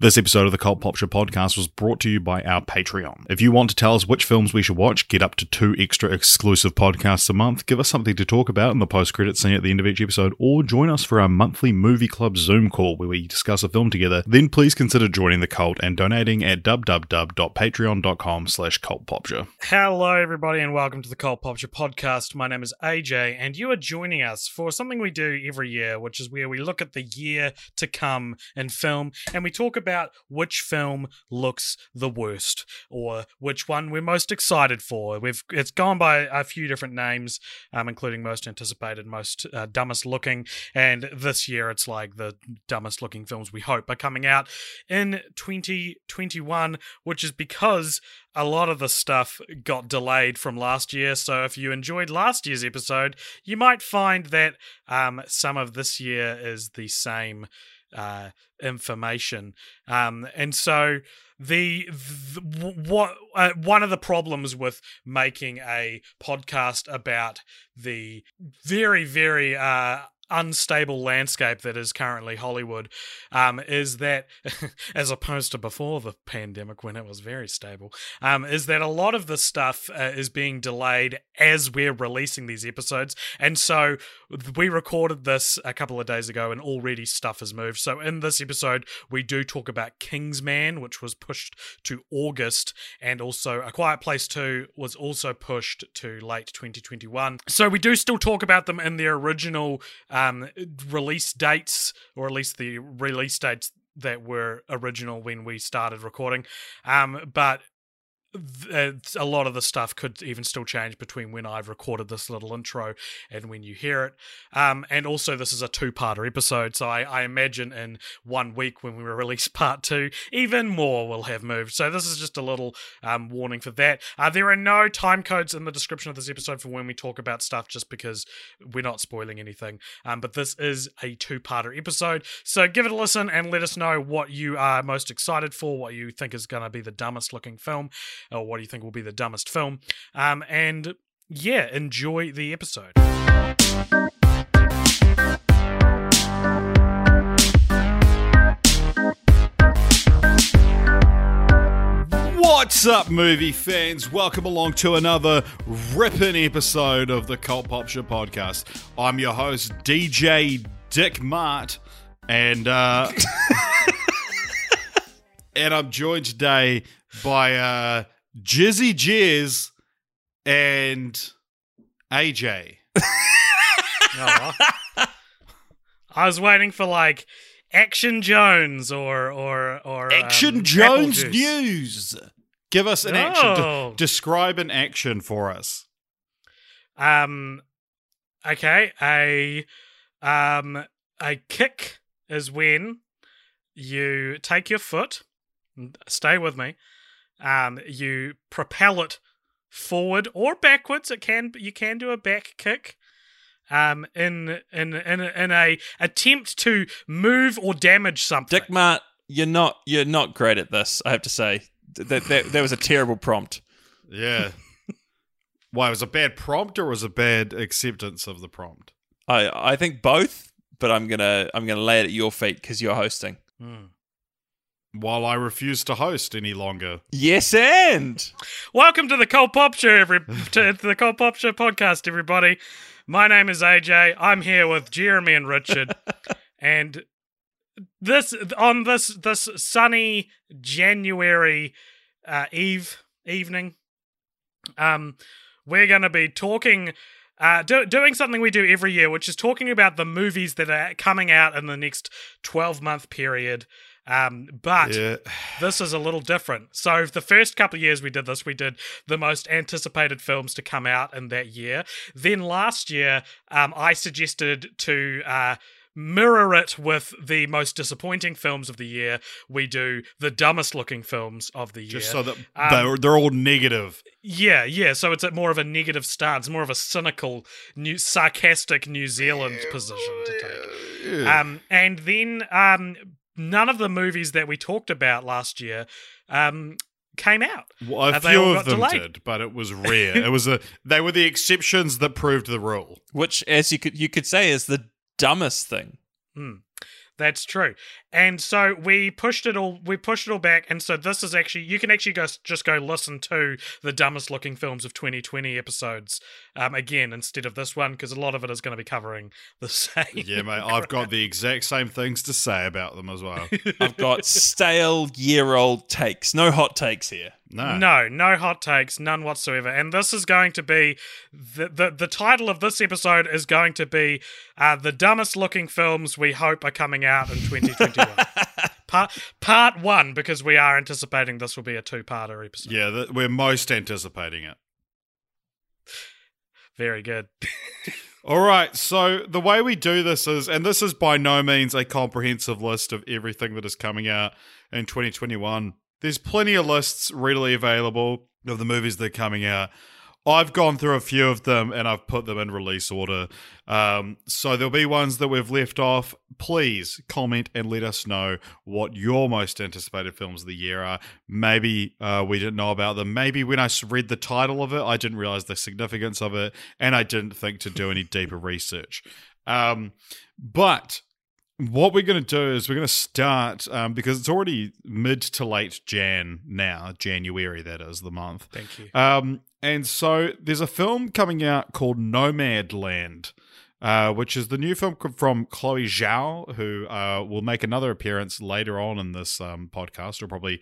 This episode of the Cult Pop podcast was brought to you by our Patreon. If you want to tell us which films we should watch, get up to two extra exclusive podcasts a month, give us something to talk about in the post credit scene at the end of each episode, or join us for our monthly movie club Zoom call where we discuss a film together, then please consider joining the cult and donating at www.patreon.com slash cultpopshow. Hello, everybody, and welcome to the Cult Pop Show podcast. My name is AJ, and you are joining us for something we do every year, which is where we look at the year to come in film and we talk about which film looks the worst or which one we're most excited for. We've it's gone by a few different names, um, including most anticipated, most uh, dumbest looking, and this year it's like the dumbest looking films we hope are coming out in 2021, which is because a lot of the stuff got delayed from last year. So if you enjoyed last year's episode, you might find that um, some of this year is the same uh, information. Um, and so the, the what uh, one of the problems with making a podcast about the very very uh, unstable landscape that is currently Hollywood um, is that, as opposed to before the pandemic when it was very stable, um, is that a lot of the stuff uh, is being delayed as we're releasing these episodes. And so we recorded this a couple of days ago and already stuff has moved. So in this episode, we do talk about Kingsman, which was pushed to August, and also A Quiet Place 2 was also pushed to late 2021. So we do still talk about them in their original um, release dates, or at least the release dates that were original when we started recording. Um, but a lot of the stuff could even still change between when I've recorded this little intro and when you hear it. Um, and also, this is a two parter episode, so I, I, imagine in one week when we release part two, even more will have moved. So, this is just a little um, warning for that. Uh, there are no time codes in the description of this episode for when we talk about stuff, just because we're not spoiling anything. Um, but this is a two parter episode, so give it a listen and let us know what you are most excited for, what you think is going to be the dumbest looking film or what do you think will be the dumbest film. Um, and yeah, enjoy the episode. What's up, movie fans? Welcome along to another ripping episode of the Cult Pop Show podcast. I'm your host, DJ Dick Mart, and uh, and I'm joined today by uh, Jizzy Jizz and AJ. oh. I was waiting for like Action Jones or or or Action um, Jones news. Give us an oh. action. De- describe an action for us. Um. Okay. A um a kick is when you take your foot. Stay with me um, you propel it forward or backwards. It can you can do a back kick. Um, in in in a, in a attempt to move or damage something. Dick Mart, you're not you're not great at this. I have to say that that, that was a terrible prompt. Yeah. Why was a bad prompt or was a bad acceptance of the prompt? I I think both, but I'm gonna I'm gonna lay it at your feet because you're hosting. Hmm while I refuse to host any longer. Yes, and welcome to the Cult Pop Show, every to the Cult Pop Show podcast, everybody. My name is AJ. I'm here with Jeremy and Richard, and this on this this sunny January uh, eve evening, um, we're going to be talking. Uh, do, doing something we do every year, which is talking about the movies that are coming out in the next 12 month period um, but yeah. this is a little different. So the first couple of years we did this, we did the most anticipated films to come out in that year. Then last year, um, I suggested to uh, mirror it with the most disappointing films of the year, we do the dumbest looking films of the year. Just so that Um, they're, they're all negative. Yeah, yeah. So it's a more of a negative stance, more of a cynical, new, sarcastic New Zealand position to take. Um, and then um, none of the movies that we talked about last year um, came out. Well, a Have few of them delayed? did, but it was rare. it was a they were the exceptions that proved the rule. Which, as you could you could say, is the dumbest thing. Hmm. That's true. And so we pushed it all we pushed it all back and so this is actually you can actually go just go listen to the dumbest looking films of 2020 episodes um, again instead of this one because a lot of it is going to be covering the same. Yeah, mate, I've got the exact same things to say about them as well. I've got stale year old takes. No hot takes here. No, No, no hot takes, none whatsoever. And this is going to be the the, the title of this episode is going to be uh, the dumbest looking films we hope are coming out in 2021. part part one because we are anticipating this will be a two parter episode. yeah, th- we're most anticipating it. Very good. All right, so the way we do this is, and this is by no means a comprehensive list of everything that is coming out in 2021. There's plenty of lists readily available of the movies that are coming out. I've gone through a few of them and I've put them in release order. Um, so there'll be ones that we've left off. Please comment and let us know what your most anticipated films of the year are. Maybe uh, we didn't know about them. Maybe when I read the title of it, I didn't realize the significance of it and I didn't think to do any deeper research. Um, but what we're going to do is we're going to start um, because it's already mid to late Jan now, January, that is the month. Thank you. Um, and so there's a film coming out called Nomadland, uh, which is the new film from Chloe Zhao, who uh, will make another appearance later on in this um, podcast, or probably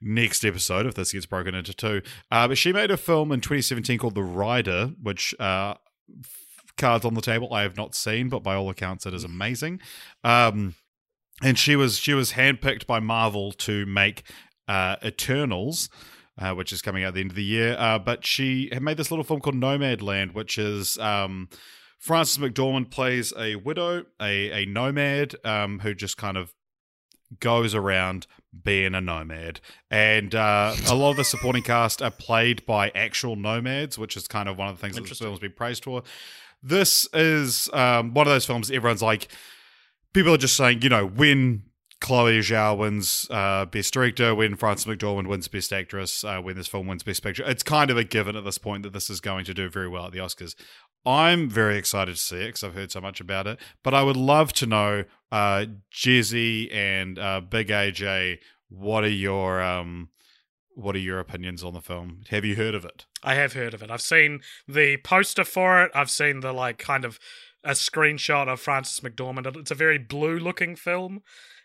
next episode if this gets broken into two. Uh, but she made a film in 2017 called The Rider, which. Cards on the table I have not seen, but by all accounts it is amazing. Um, and she was she was handpicked by Marvel to make uh, Eternals, uh, which is coming out at the end of the year. Uh, but she had made this little film called Nomadland, which is um, Frances McDormand plays a widow, a a nomad um, who just kind of goes around being a nomad, and uh, a lot of the supporting cast are played by actual nomads, which is kind of one of the things that Interesting. film's been praised for. This is um, one of those films everyone's like, people are just saying, you know, when Chloe Zhao wins uh, Best Director, when Frances McDormand wins Best Actress, uh, when this film wins Best Picture, it's kind of a given at this point that this is going to do very well at the Oscars. I'm very excited to see it because I've heard so much about it. But I would love to know, uh, Jezzy and uh, Big AJ, what are your um, what are your opinions on the film? Have you heard of it? I have heard of it. I've seen the poster for it. I've seen the like kind of a screenshot of Frances McDormand. It's a very blue looking film.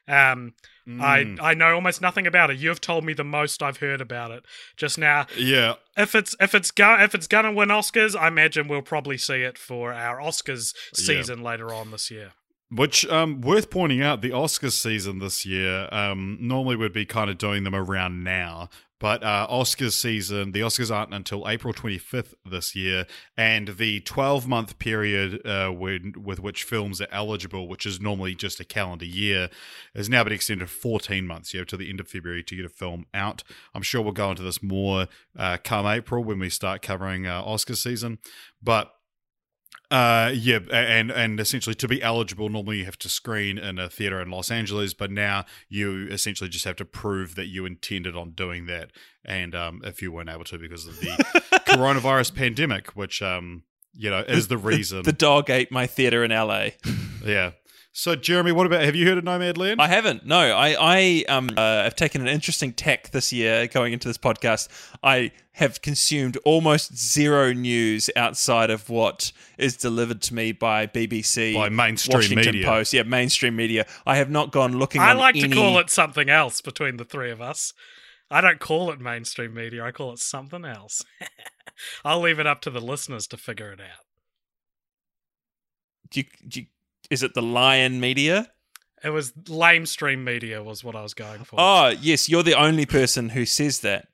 Um, I Mm. I know almost nothing about it. You've told me the most I've heard about it just now. yeah, If it's if it's go if it's gonna win Oscars, I imagine we'll probably see it for our Oscars Yeah. season later on this year. Which, um, worth pointing out, the Oscars season this year um, normally would be kind of doing them around now, but uh, Oscars season, the Oscars aren't until April 25th this year, and the 12 month period uh, when, with which films are eligible, which is normally just a calendar year, has now been extended to 14 months, you to the end of February to get a film out. I'm sure we'll go into this more uh, come April when we start covering uh, Oscar season, but uh, yeah, and and essentially to be eligible, normally you have to screen in a theater in Los Angeles, but now you essentially just have to prove that you intended on doing that, and um, if you weren't able to because of the coronavirus pandemic, which um, you know is the reason, The dog ate my theater in LA. yeah. So, Jeremy, what about? Have you heard of Nomad Nomadland? I haven't. No, I I um uh, have taken an interesting tack this year going into this podcast. I have consumed almost zero news outside of what is delivered to me by BBC, By mainstream Washington media. Post, yeah, mainstream media. I have not gone looking. I on like any- to call it something else between the three of us. I don't call it mainstream media. I call it something else. I'll leave it up to the listeners to figure it out. Do you, do you- is it the Lion Media? It was lamestream media was what I was going for. Oh yes, you're the only person who says that.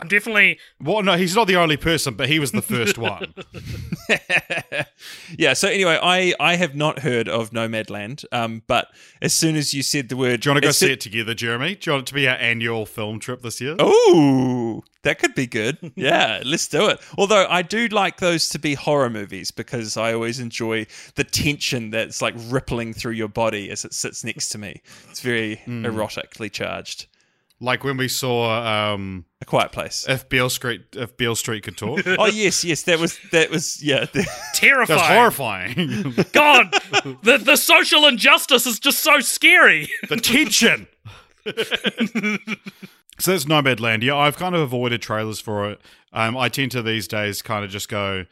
I'm definitely Well, no, he's not the only person, but he was the first one. yeah. So anyway, I I have not heard of Nomadland. Um, but as soon as you said the word, Do you want to go see it together, Jeremy? Do you want it to be our annual film trip this year? Oh, that could be good. Yeah, let's do it. Although I do like those to be horror movies because I always enjoy the tension that's like rippling through your body as it sits next to me. It's very Hmm. erotically charged. Like when we saw um, A Quiet Place. if Beale Street, if Beale Street could talk. oh yes, yes, that was that was yeah. terrified. was horrifying. God, the the social injustice is just so scary. the tension. so that's Nomadland. Yeah, I've kind of avoided trailers for it. Um, I tend to these days kind of just go,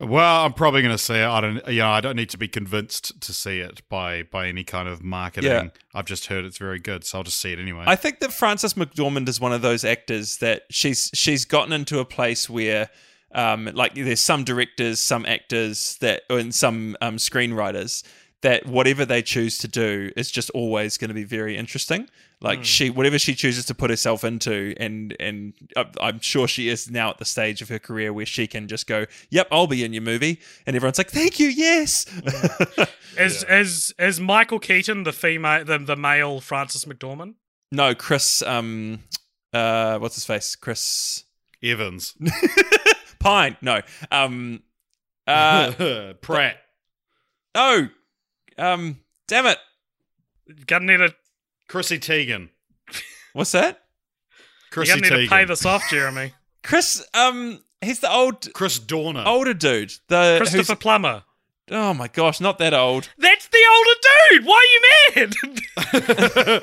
well, I'm probably going to see it. I don't, you know, I don't need to be convinced to see it by by any kind of marketing. Yeah. I've just heard it's very good, so I'll just see it anyway. I think that Frances McDormand is one of those actors that she's she's gotten into a place where um, like there's some directors, some actors that and some um, screenwriters that whatever they choose to do is just always going to be very interesting. Like she, whatever she chooses to put herself into, and and I- I'm sure she is now at the stage of her career where she can just go, "Yep, I'll be in your movie," and everyone's like, "Thank you, yes." Is is is Michael Keaton the female the, the male Frances McDormand? no, Chris, um, uh, what's his face? Chris Evans, Pine. No, um, uh, Pratt, no, um, damn it, Gonna need a. Chrissy Teigen, what's that? You're gonna need to pay this off, Jeremy. Chris, um, he's the old Chris Dorner. older dude. The Christopher who's- Plummer. oh my gosh, not that old. That's the older dude. Why are you mad?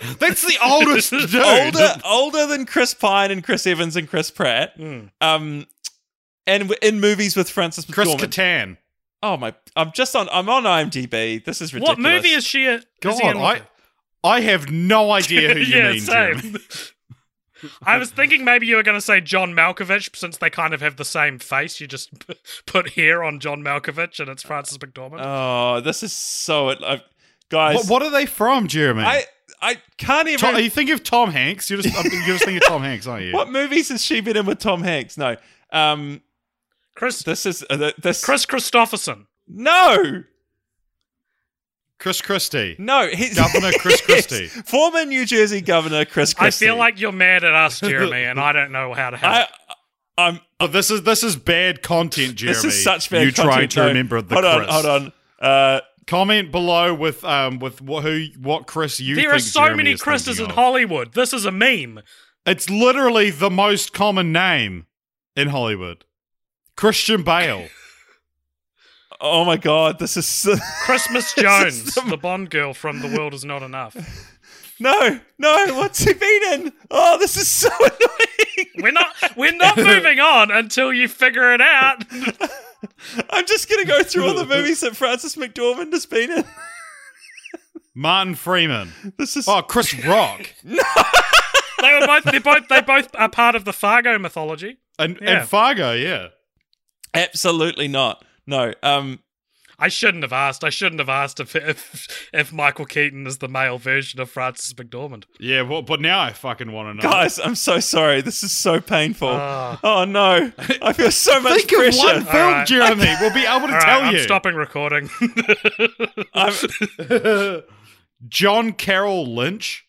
That's the oldest dude. Older, older than Chris Pine and Chris Evans and Chris Pratt. Hmm. Um, and w- in movies with Frances Chris McDormand. Kattan. Oh my! I'm just on. I'm on IMDb. This is ridiculous. what movie is she? A, is he God, in I, I have no idea who you yeah, mean, same. Jeremy. I was thinking maybe you were going to say John Malkovich, since they kind of have the same face. You just put hair on John Malkovich, and it's Frances McDormand. Oh, this is so. Uh, guys, What, what are they from, Jeremy? I I can't even. Tom, are you thinking of Tom Hanks? You're just, you're just thinking of Tom Hanks, aren't you? What movies has she been in with Tom Hanks? No. Um, Chris this is uh, this. Kris Kristofferson. No, Chris Christie. no. He's, Governor Chris Yes, Christie. former New Jersey Governor Chris Christie. I feel like you're mad at us, Jeremy, and I don't know how to help. I. I'm. Oh, this is this is bad content, Jeremy. This is such bad You trying to no. remember the Hold on, Chris. hold on. Uh, Comment below with um with what who what Chris you there think are so Jeremy many is Chris's in. Hollywood. This is a meme. It's literally the most common name in Hollywood. Christian Bale. oh my god, this is so- Christmas Jones, is the- the Bond girl from The World Is Not Enough. no, no. What's he been in? Oh, this is so annoying. We're not we're not moving on until you figure it out. I'm just gonna go through all the movies that Frances McDormand has been in. Martin Freeman. This is Oh, Chris Rock. They were both they both they both are part of the Fargo mythology. And, Yeah. and Fargo, yeah. Absolutely not. No. Um. I shouldn't have asked. I shouldn't have asked if if, if Michael Keaton is the male version of Frances McDormand. Yeah, well, but now I fucking want to know. Guys, I'm so sorry. This is so painful. Ah. oh no, I feel so much Think of pressure. one film, Alright. Jeremy. We'll be able to All tell right, you. I'm stopping recording. I'm- John Carroll Lynch.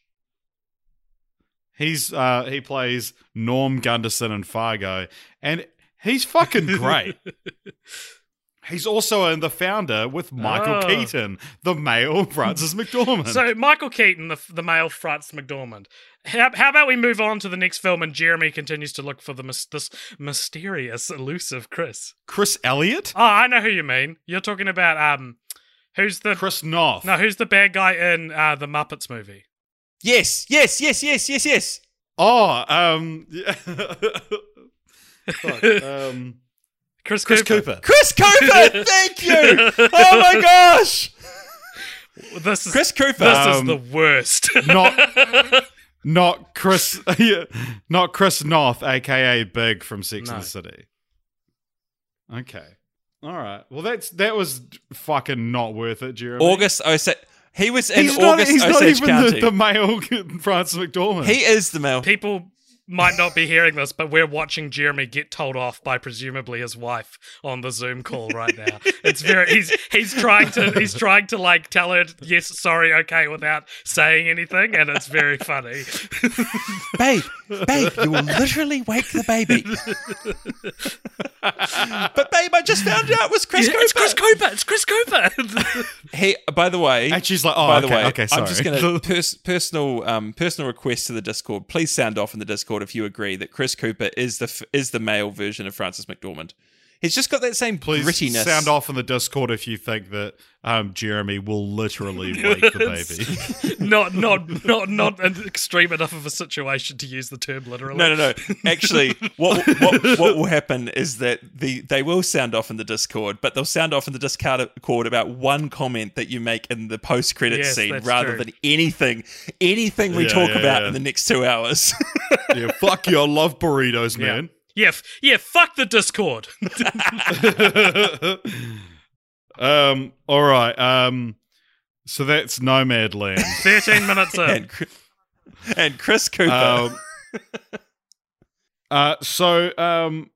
He's uh he plays Norm Gunderson in Fargo, and he's fucking great. he's also in The Founder with Michael Oh. Keaton, the male Frances McDormand. so Michael Keaton, the the male Frances McDormand. How, how about we move on to the next film and Jeremy continues to look for the mys- this mysterious, elusive Chris. Chris Elliott, Oh, I know who you mean. You're talking about um, who's the Chris North? no, who's the bad guy in uh, the Muppets movie? yes, yes, yes, yes, yes, yes. Oh, um, fuck, um, Chris, Chris Cooper. Cooper. Chris Cooper. Thank you. Oh my gosh, This is Chris Cooper. this is Um, the worst. Not, not Chris, not Chris North, aka Big from Sex No. and the City. Okay, all right. Well, that's that was fucking not worth it, Jeremy. August Osage. He was in He's not, August he's not even County. the, the male Frances McDormand. he is the male. people might not be hearing this, but we're watching Jeremy get told off by presumably his wife on the Zoom call right now. It's very he's he's trying to he's trying to like tell her yes, sorry, okay, without saying anything, and it's very funny. babe, babe, you will literally wake the baby. but babe, I just found out it was Chris Cooper. it's Chris Cooper. It's Chris Cooper. Hey, by the way, And she's like, oh, by okay, the way, okay, sorry. I'm just gonna pers- personal um, personal request to the Discord. Please sound off in the Discord if you agree that Chris Cooper is the is the male version of Frances McDormand. He's just got that same Please grittiness. sound off in the Discord if you think that um, Jeremy will literally wake the baby. not not not not an extreme enough of a situation to use the term literally. No, no, no. Actually, what, what what will happen is that the they will sound off in the Discord, but they'll sound off in the Discord about one comment that you make in the post credit Yes, scene, rather true. than anything anything we Yeah, talk yeah, about yeah. in the next two hours. yeah, fuck you. I love burritos, Yeah. man. Yeah, f- yeah. Fuck the Discord. um, all right. Um, so that's Nomadland. Thirteen minutes in. and, and Chris Cooper. um, uh, so um,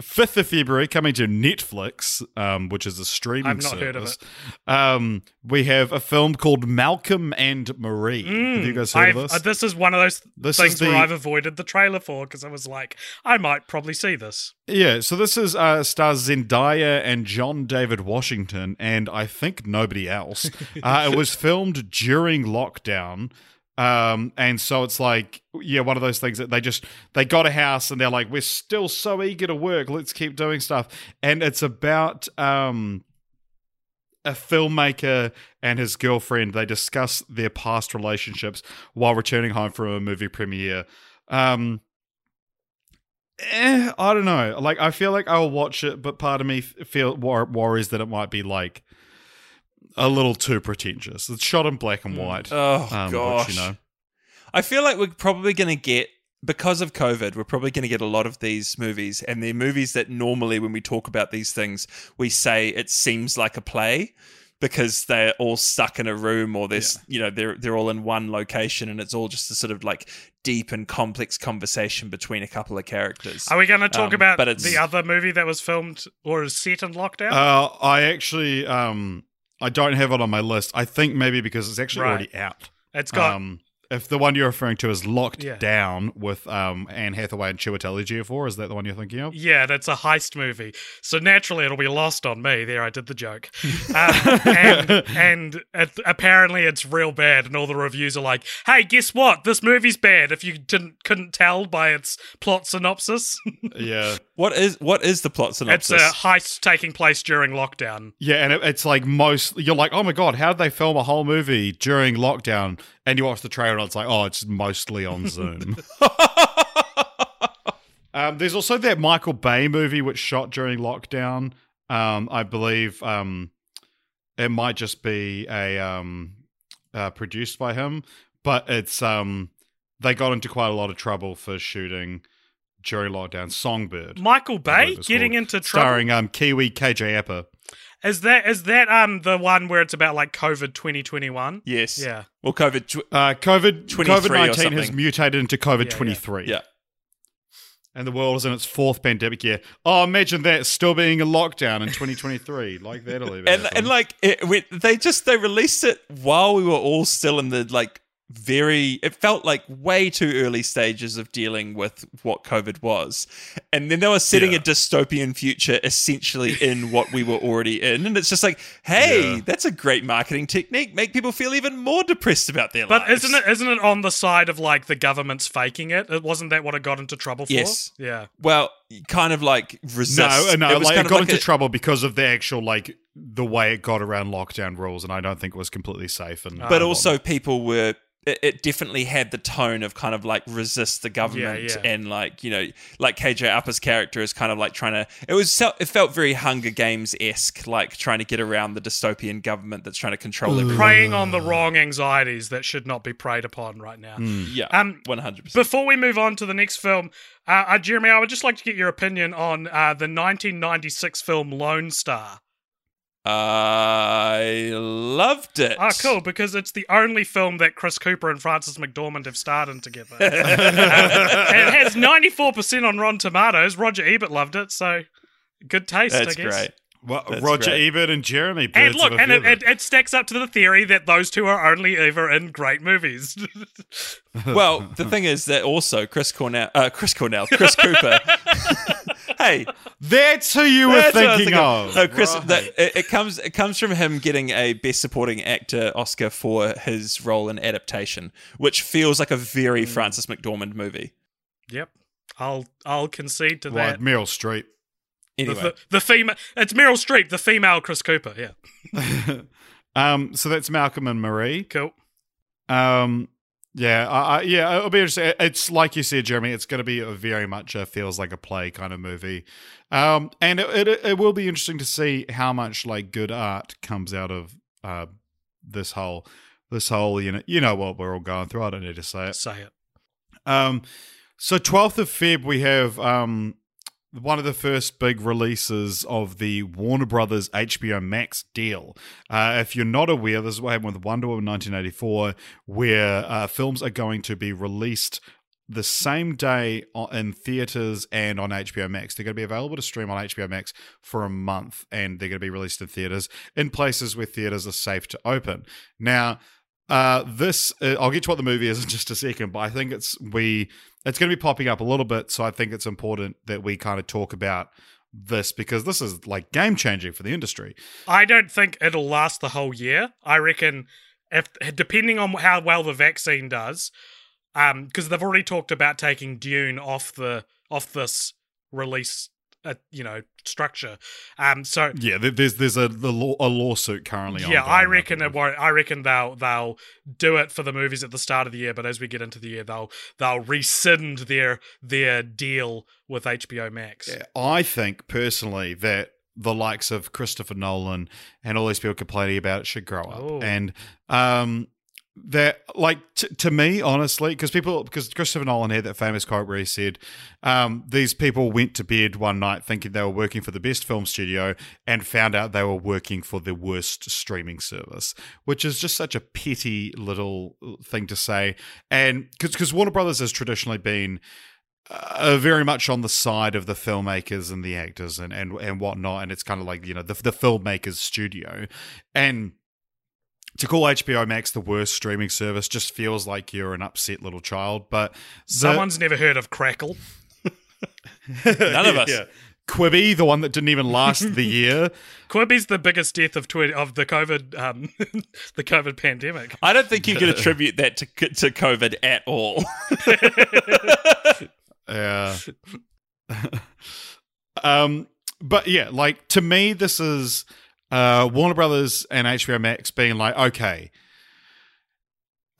5th of February coming to Netflix, um, which is a streaming I've not service. heard of it. Um, we have a film called Malcolm and Marie. have you guys heard Mm, I've- of this? uh, this is one of those This things the- where I've avoided the trailer for because I was like, I might probably see this. Yeah, so this is uh, stars Zendaya and John David Washington, and I think nobody else. uh, it was filmed during lockdown, um, and so it's like, yeah, one of those things that they just they got a house and they're like, we're still so eager to work, let's keep doing stuff, and it's about um, a filmmaker and his girlfriend. They discuss their past relationships while returning home from a movie premiere. Um, eh, I don't know. Like, I feel like I'll watch it, but part of me feel wor- worries that it might be like a little too pretentious. It's shot in black and white. oh um, gosh, Which, you know, I feel like we're probably going to get because of COVID, we're probably going to get a lot of these movies, and they're movies that normally, when we talk about these things, we say it seems like a play because they're all stuck in a room, or there's you know they're they're all in one location, and it's all just a sort of like deep and complex conversation between a couple of characters. Are we going to talk Um, about but it's- the other movie that was filmed or is set in lockdown? uh, I actually, um, I don't have it on my list. I think maybe because it's actually Right. already out. it's got Um, if the one you're referring to is Locked Yeah. Down with um, Anne Hathaway and Chiwetel Ejiofor, is that the one you're thinking of? Yeah, that's a heist movie. So naturally, it'll be lost on me. There, I did the joke. Uh, and and it, apparently, it's real bad. And all the reviews are like, "Hey, guess what? This movie's bad. If you didn't couldn't tell by its plot synopsis, yeah. what is what is the plot synopsis? it's a heist taking place during lockdown. Yeah, and it, it's like most you're like, oh my god, how did they film a whole movie during lockdown? And you watch the trailer, and it's like, oh, it's mostly on Zoom. um, there's also that Michael Bay movie which shot during lockdown. Um, I believe um, it might just be a um, uh, produced by him, but it's um, they got into quite a lot of trouble for shooting during lockdown. Songbird. Michael Bay getting called, into trouble. starring um, Kiwi KJ Apa. Is that is that um the one where it's about like COVID twenty twenty one? yes. Yeah. Well, COVID tw- uh, COVID COVID nineteen has mutated into COVID yeah. twenty three. yeah. and the world is in its fourth pandemic year. Oh, imagine that still being a lockdown in twenty twenty three. Like that'll even and happen. and like it, we, they just they released it while we were all still in the like very it felt like way too early stages of dealing with what covid was and then they were setting Yeah. a dystopian future essentially in what we were already in and it's just like hey Yeah. that's a great marketing technique make people feel even more depressed about their life. But lives isn't it isn't it on the side of like the government's faking it? It wasn't that what it got into trouble for? Yes. Yeah. well kind of like resist no, no, it was like kind it of got like into a- trouble because of the actual like the way it got around lockdown rules, and I don't think it was completely safe. And but um, also people were it, it definitely had the tone of kind of like resist the government yeah. and like you know like KJ Apa's character is kind of like trying to it was so- it felt very Hunger Games esque like trying to get around the dystopian government that's trying to control everyone. Preying on the wrong anxieties that should not be preyed upon right now. Yeah, Um, one hundred percent. Before we move on to the next film, uh, uh, Jeremy, I would just like to get your opinion on uh, the 1996 film Lone Star. I loved it. Oh, cool! Because it's the only film that Chris Cooper and Frances McDormand have starred in together. Um, it has ninety four percent on Rotten Tomatoes. Roger Ebert loved it, so good taste. That's I guess. great. Well, That's Roger great. Ebert and Jeremy. And look, and it, feather. it, it stacks up to the theory that those two are only ever in great movies. Well, the thing is that also Chris Cornell, uh, Chris Cornell, Chris Cooper. hey, That's who you were that's what I thinking of. No, Chris. Right. That, it, it comes it comes from him getting a Best Supporting Actor Oscar for his role in adaptation, which feels like a very Frances McDormand movie. yep, I'll I'll concede to like that. Meryl Streep. The, Anyway, the, the female, it's Meryl Streep, the female Chris Cooper. Yeah, um, so that's Malcolm and Marie. cool. Um, yeah, I, I, yeah, it'll be interesting. It's like you said, Jeremy. It's going to be a very much a feels like a play kind of movie, um, and it, it it will be interesting to see how much like good art comes out of uh this whole this whole you know you know what we're all going through. I don't need to say it. Say it. Um, so 12th of Feb, we have um, one of the first big releases of the Warner Brothers HBO Max deal. Uh, if you're not aware, this is what happened with Wonder Woman 1984, where uh, films are going to be released the same day in theaters and on HBO Max. They're going to be available to stream on HBO Max for a month, and they're going to be released in theaters in places where theaters are safe to open. Now, uh, this uh, I'll get to what the movie is in just a second, but I think it's we it's going to be popping up a little bit, so I think it's important that we kind of talk about this because this is like game changing for the industry. I don't think it'll last the whole year. I reckon if depending on how well the vaccine does, um, because they've already talked about taking Dune off the off this release, uh, you know, structure. Um, so Yeah, there's there's a the law, a lawsuit currently. yeah, I reckon it won't. I reckon they'll they'll do it for the movies at the start of the year, but as we get into the year, they'll they'll rescind their their deal with HBO Max. Yeah, I think personally that the likes of Christopher Nolan and all these people complaining about it should grow up. Oh. And um that like t- to me honestly because people because Christopher Nolan had that famous quote where he said um these people went to bed one night thinking they were working for the best film studio and found out they were working for the worst streaming service which is just such a petty little thing to say. And because Warner Brothers has traditionally been uh, very much on the side of the filmmakers and the actors and and, and whatnot, and it's kind of like you know the the filmmakers studio, and to call HBO Max the worst streaming service just feels like you're an upset little child. But the- Someone's never heard of Crackle. None of us. Yeah. Quibi, the one that didn't even last the year. Quibi's the biggest death of twi- of the COVID um the COVID pandemic. I don't think you can attribute that to to COVID at all. Yeah. um, but yeah, like to me, this is uh, Warner Brothers and HBO Max being like, okay,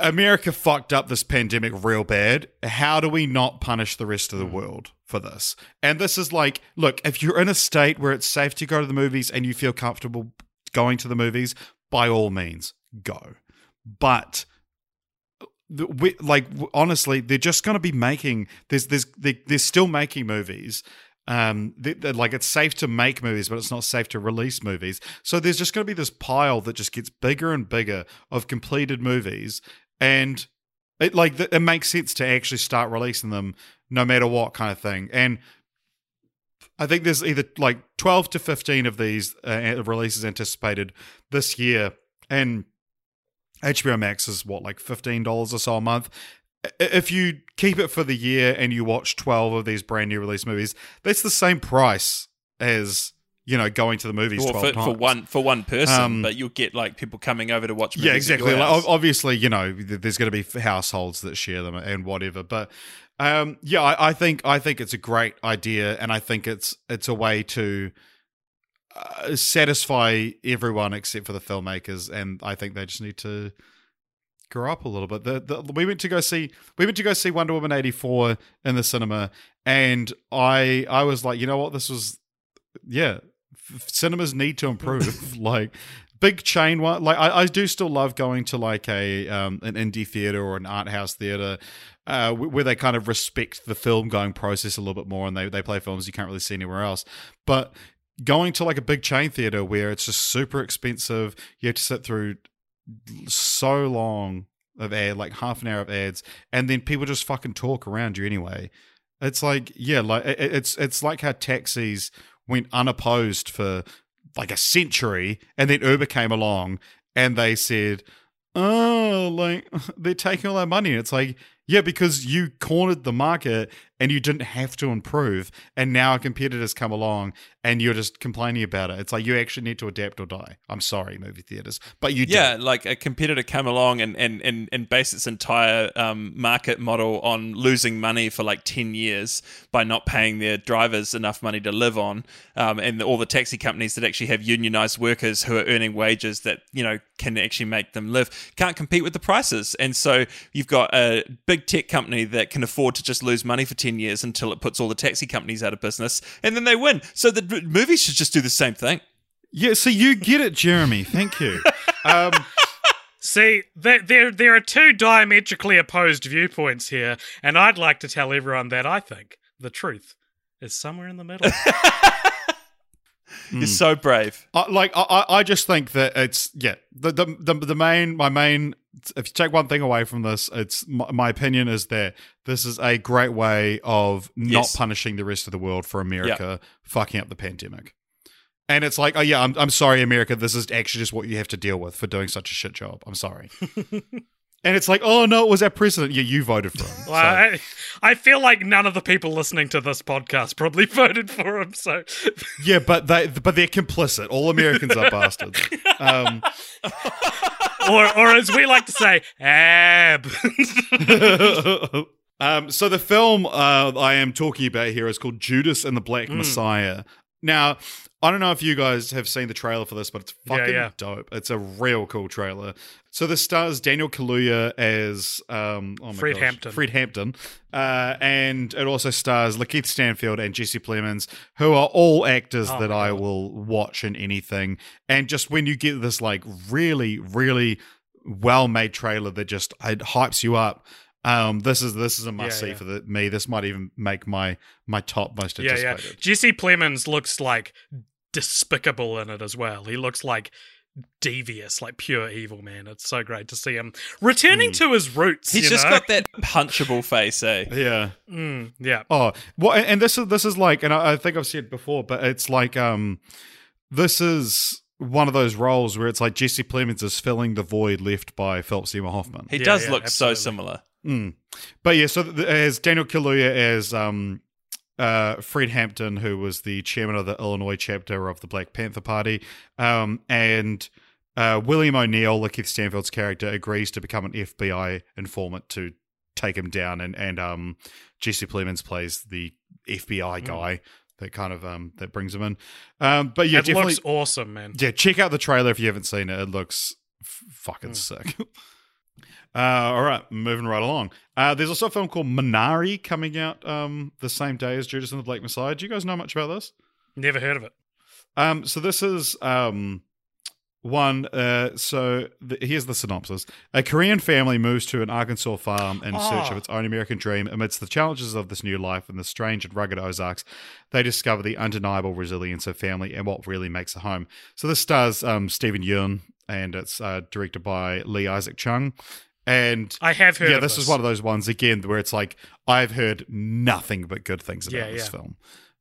America fucked up this pandemic real bad. How do we not punish the rest of the world for this? And this is like, look, if you're in a state where it's safe to go to the movies and you feel comfortable going to the movies, by all means, go. But we, like honestly, they're just going to be making. There's there's they, they're still making movies. Um, like it's safe to make movies, but it's not safe to release movies. So there's just going to be this pile that just gets bigger and bigger of completed movies, and it like it makes sense to actually start releasing them no matter what kind of thing. And I think there's either like 12 to 15 of these uh, releases anticipated this year, and HBO Max is what like fifteen dollars or so a month. If you keep it for the year and you watch twelve of these brand new release movies, that's the same price as you know going to the movies Or twelve for, times for one for one person, Um, but you'll get like people coming over to watch. Movies yeah, exactly. Like, obviously, you know, there's going to be households that share them and whatever. But um, yeah, I, I think I think it's a great idea, and I think it's it's a way to uh, satisfy everyone except for the filmmakers, and I think they just need to grow up a little bit. The, the, we went to go see we went to go see Wonder Woman eighty four in the cinema, and I I was like, you know what, this was yeah, f- cinemas need to improve. like big chain one, like I, I do still love going to like a um, an indie theater or an art house theater. Uh, where they kind of respect the film going process a little bit more, and they, they play films you can't really see anywhere else. But going to like a big chain theater where it's just super expensive. You have to sit through so long of ad, like half an hour of ads, and then people just fucking talk around you anyway. It's like yeah, like it's it's like how taxis went unopposed for like a century, and then Uber came along and they said, "Oh, like they're taking all our money." And it's like yeah, because you cornered the market and you didn't have to improve, and now a competitors come along and you're just complaining about it. It's like you actually need to adapt or die. I'm sorry, movie theaters, but you yeah, do. like a competitor come along and and and, and base its entire um, market model on losing money for like ten years by not paying their drivers enough money to live on, um, and all the taxi companies that actually have unionized workers who are earning wages that you know can actually make them live can't compete with the prices, and so you've got a big tech company that can afford to just lose money for ten years until it puts all the taxi companies out of business, and then they win. So the d- movies should just do the same thing. Yeah, so you get it, Jeremy. Thank you. Um, See, there, there, there are two diametrically opposed viewpoints here, and I'd like to tell everyone that I think the truth is somewhere in the middle. You're hmm. so brave. I, like I, I I just think that it's yeah the, the the the main my main if you take one thing away from this it's my, my opinion is that this is a great way of not Yes. punishing the rest of the world for America fucking up the pandemic. And it's like, oh yeah, I'm I'm sorry, America. This is actually just what you have to deal with for doing such a shit job. I'm sorry. and it's like, oh no, it was our president. Yeah, you voted for him. Well, so- I, I feel like none of the people listening to this podcast probably voted for him, so yeah, but they but they're complicit. All Americans are bastards. Um, or or as we like to say, ab. um, so the film uh, I am talking about here is called Judas and the Black Mm. Messiah. Now, I don't know if you guys have seen the trailer for this, but it's fucking yeah. dope. It's a real cool trailer. So this stars Daniel Kaluuya as um, oh Fred gosh, Hampton. Fred Hampton, uh, and it also stars Lakeith Stanfield and Jesse Plemons, who are all actors Oh that I will watch in anything. And just when you get this like really, really well made trailer that just it hypes you up. Um, this is this is a must see yeah. for the, me. This might even make my my top most yeah, yeah. anticipated. Jesse Plemons looks like despicable in it as well. He looks like devious, like pure evil, man. It's so great to see him returning to his roots. He's you just know? got that punchable face, eh? Yeah. Mm, yeah. Oh, well, and- and this is this is like, and I, I think I've said before, but it's like, um, this is one of those roles where it's like Jesse Plemons is filling the void left by Philip Seymour Hoffman. He Yeah, does yeah, look absolutely. so similar. Mm. But yeah, so th- as Daniel Kaluuya as um, uh, Fred Hampton, who was the chairman of the Illinois chapter of the Black Panther Party, um, and uh, William O'Neill, Lakeith Stanfield's character, agrees to become an FBI informant to take him down, and and um, Jesse Plemons plays the FBI guy that kind of um that brings him in. Um, but yeah, it definitely, looks awesome, man. yeah, check out the trailer if you haven't seen it. It looks f- fucking sick. Uh, all right, moving right along. Uh, there's also a film called Minari coming out um, the same day as Judas and the Black Messiah. Do you guys know much about this? Never heard of it. Um, so this is um, one. Uh, so the, here's the synopsis: A Korean family moves to an Arkansas farm in search Oh. of its own American dream. Amidst the challenges of this new life in the strange and rugged Ozarks, they discover the undeniable resilience of family and what really makes a home. So this stars um, Steven Yeun, and it's uh, directed by Lee Isaac Chung. And I have heard yeah, of this, is one of those ones again where it's like I've heard nothing but good things about Yeah, this yeah. film.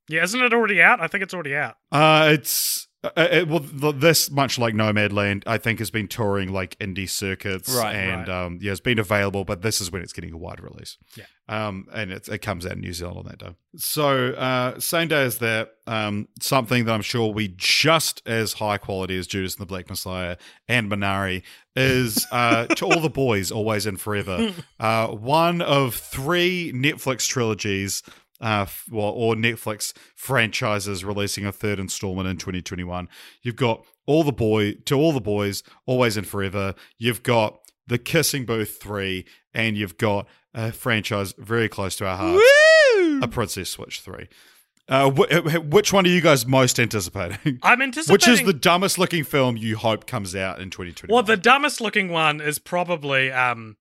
Yeah, isn't it already out? I think it's already out. Uh, it's uh, it, well, th- this much like Nomadland, I think has been touring like indie circuits, Right, and right. um, yeah, it's been available, but this is when it's getting a wide release. Yeah. um, and it, it comes out in New Zealand on that day. So uh, same day as that, um, something that I'm sure will be just as high quality as Judas and the Black Messiah and Minari is uh, to all the boys, always and forever. Uh, one of three Netflix trilogies uh, well, or Netflix franchises releasing a third installment in 2021. You've got all the boy to all the boys, always and forever. You've got the Kissing Booth three, and you've got a franchise very close to our hearts, Woo! a Princess Switch three. Uh, wh- which one are you guys most anticipating? I'm anticipating. Which is the dumbest looking film you hope comes out in 2021? well, the dumbest looking one is probably um,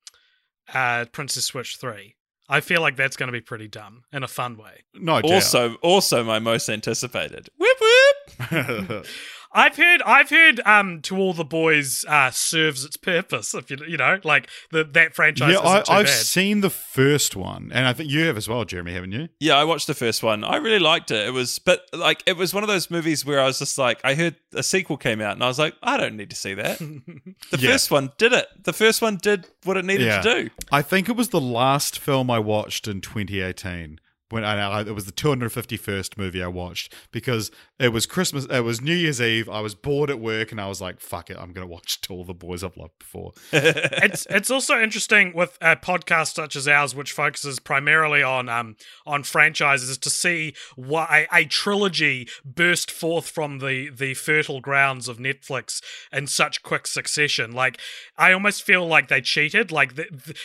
uh, Princess Switch Three. I feel like that's going to be pretty dumb in a fun way. no doubt. Also, also my most anticipated. Whoop whoop. I've heard, I've heard, um, to all the boys, uh, serves its purpose. If you, you know, like the that franchise. yeah, isn't I, too I've bad. seen the first one, and I think you have as well, Jeremy, haven't you? Yeah, I watched the first one. I really liked it. It was, but like, it was one of those movies where I was just like, I heard a sequel came out, and I was like, I don't need to see that. The Yeah. first one did it. The first one did what it needed Yeah. to do. I think it was the last film I watched in 2018. When I, it was the 251st movie I watched because it was Christmas, it was New Year's Eve. I was bored at work and I was like, "Fuck it, I'm gonna watch All the Boys I've Loved Before." it's it's also interesting with a podcast such as ours, which focuses primarily on um on franchises, to see what a, trilogy burst forth from the the fertile grounds of Netflix in such quick succession. Like, I almost feel like they cheated. Like,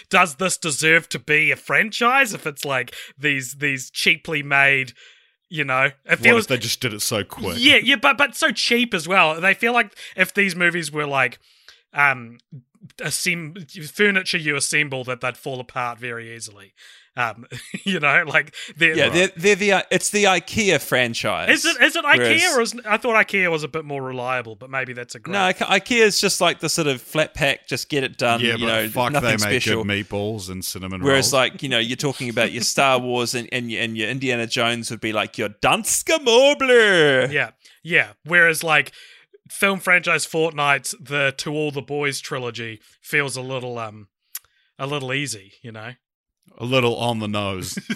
does this deserve to be a franchise? If it's like these these cheaply made, you know, it What feels if they just did it so quick? yeah, yeah, but but so cheap as well. They feel like if these movies were like um assemb- furniture you assemble that they'd fall apart very easily. Um, you know, like they're, Yeah, they're, they're the uh, it's the IKEA franchise. is it is it IKEA Whereas- or is I thought IKEA was a bit more reliable, but maybe that's a great. No, I- IKEA is just like the sort of flat pack, just get it done. yeah, you but know, fuck, nothing they make special. good meatballs and cinnamon Whereas, rolls. like you know, you're talking about your Star Wars and and your, and your Indiana Jones would be like your Danske Mobler. Yeah, yeah. Whereas like film franchise Fortnite, the To All the Boys trilogy feels a little um a little easy, you know. a little on the nose.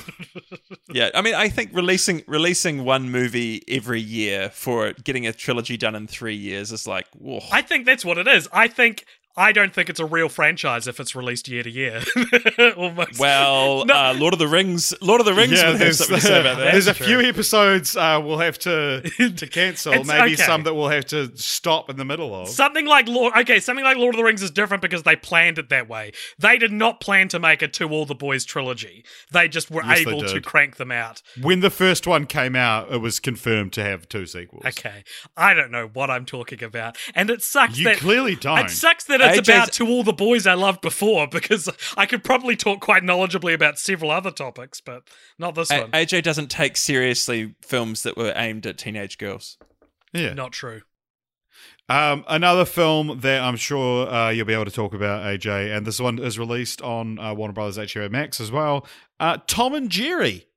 Yeah, I mean, I think releasing releasing one movie every year for getting a trilogy done in three years is like, whoa. I think that's what it is. I think I don't think it's a real franchise if it's released year to year. Almost. well, No. uh, Lord of the Rings, Lord of the Rings would have there's, something to say about that. there's a True. few episodes uh, we'll have to to cancel. Maybe okay. some that we'll have to stop in the middle of. Something like Lord, okay, something like Lord of the Rings is different because they planned it that way. They did not plan to make a To All the Boys trilogy. They just were Yes, able to crank them out. when the first one came out, it was confirmed to have two sequels. Okay, I don't know what I'm talking about, and it sucks You that clearly don't. It sucks that it's AJ's about To All the Boys I Loved Before because I could probably talk quite knowledgeably about several other topics, but not this A- one. AJ doesn't take seriously films that were aimed at teenage girls. yeah. Not true. Um, another film that I'm sure uh, you'll be able to talk about, AJ, and this one is released on uh, Warner Brothers HBO Max as well. Uh, Tom and Jerry.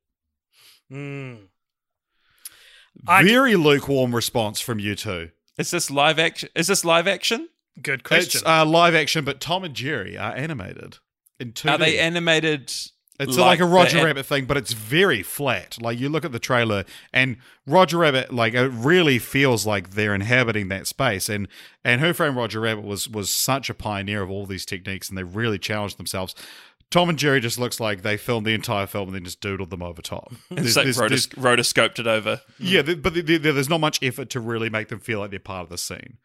Mm. I- Very lukewarm response from you two. Is this live action? Is this live action? Good question. It's uh, live action, but Tom and Jerry are animated in 2D. Are they animated? It's like like, a Roger the- Rabbit thing, but it's very flat. Like you look at the trailer, and Roger Rabbit, like it really feels like they're inhabiting that space. And and Who Framed Roger Rabbit was was such a pioneer of all these techniques, and they really challenged themselves. Tom and Jerry just looks like they filmed the entire film and then just doodled them over top. It's There's- like there's- rotos- there's- rotoscoped it over. yeah, but th- th- there's not much effort to really make them feel like they're part of the scene.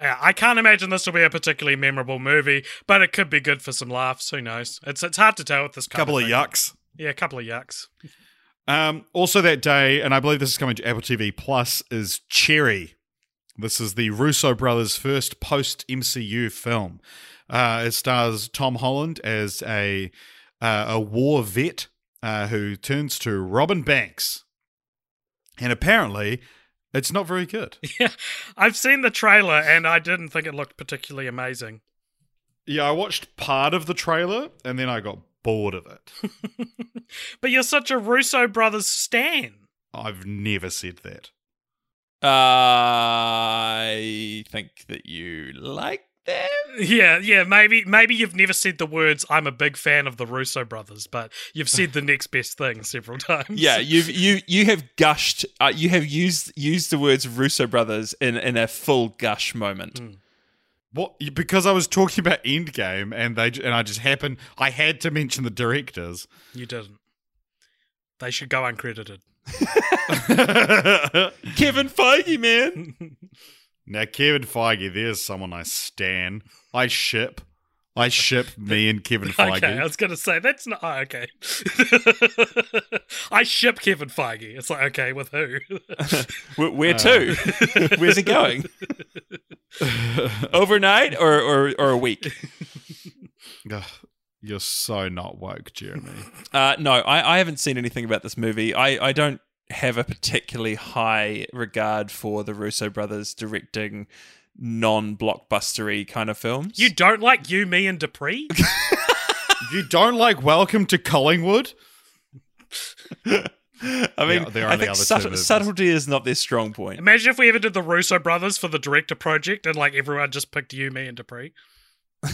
Yeah, I can't imagine this will be a particularly memorable movie, but it could be good for some laughs. Who knows? It's it's hard to tell with this couple of thing. yucks. Yeah, a couple of yucks. Um, also that day, and I believe this is coming to Apple TV Plus, is Cherry. This is the Russo brothers' first post MCU film. Uh, it stars Tom Holland as a uh, a war vet uh, who turns to Robin Banks, and apparently, it's not very good. Yeah, I've seen the trailer and I didn't think it looked particularly amazing. Yeah, I watched part of the trailer and then I got bored of it. But you're such a Russo brothers stan. I've never said that. Uh, I think that you like them. Yeah, yeah, maybe maybe you've never said the words "I'm a big fan of the Russo brothers," but you've said the next best thing several times. Yeah, you've you you have gushed. Uh, you have used used the words Russo brothers in in a full gush moment. What? Because I was talking about Endgame, and they and I just happened. I had to mention the directors. you didn't. They should go uncredited. Kevin Feige, man. now, Kevin Feige, there's someone I stan. I ship. I ship me and Kevin Feige. Okay, I was gonna say that's not oh, okay. I ship Kevin Feige. It's like okay, with who? Where, where to? Where's he going? Overnight or, or or a week? Ugh, you're so not woke, Jeremy. Uh, no, I, I haven't seen anything about this movie. I, I don't have a particularly high regard for the Russo brothers directing non-blockbustery kind of films. You don't like you, me, and Dupree? You don't like Welcome to Collinwood? I mean, Yeah, they're I think other two subtle, subtlety is not their strong point. Imagine if we ever did the Russo brothers for the director project and like everyone just picked you, me, and Dupree.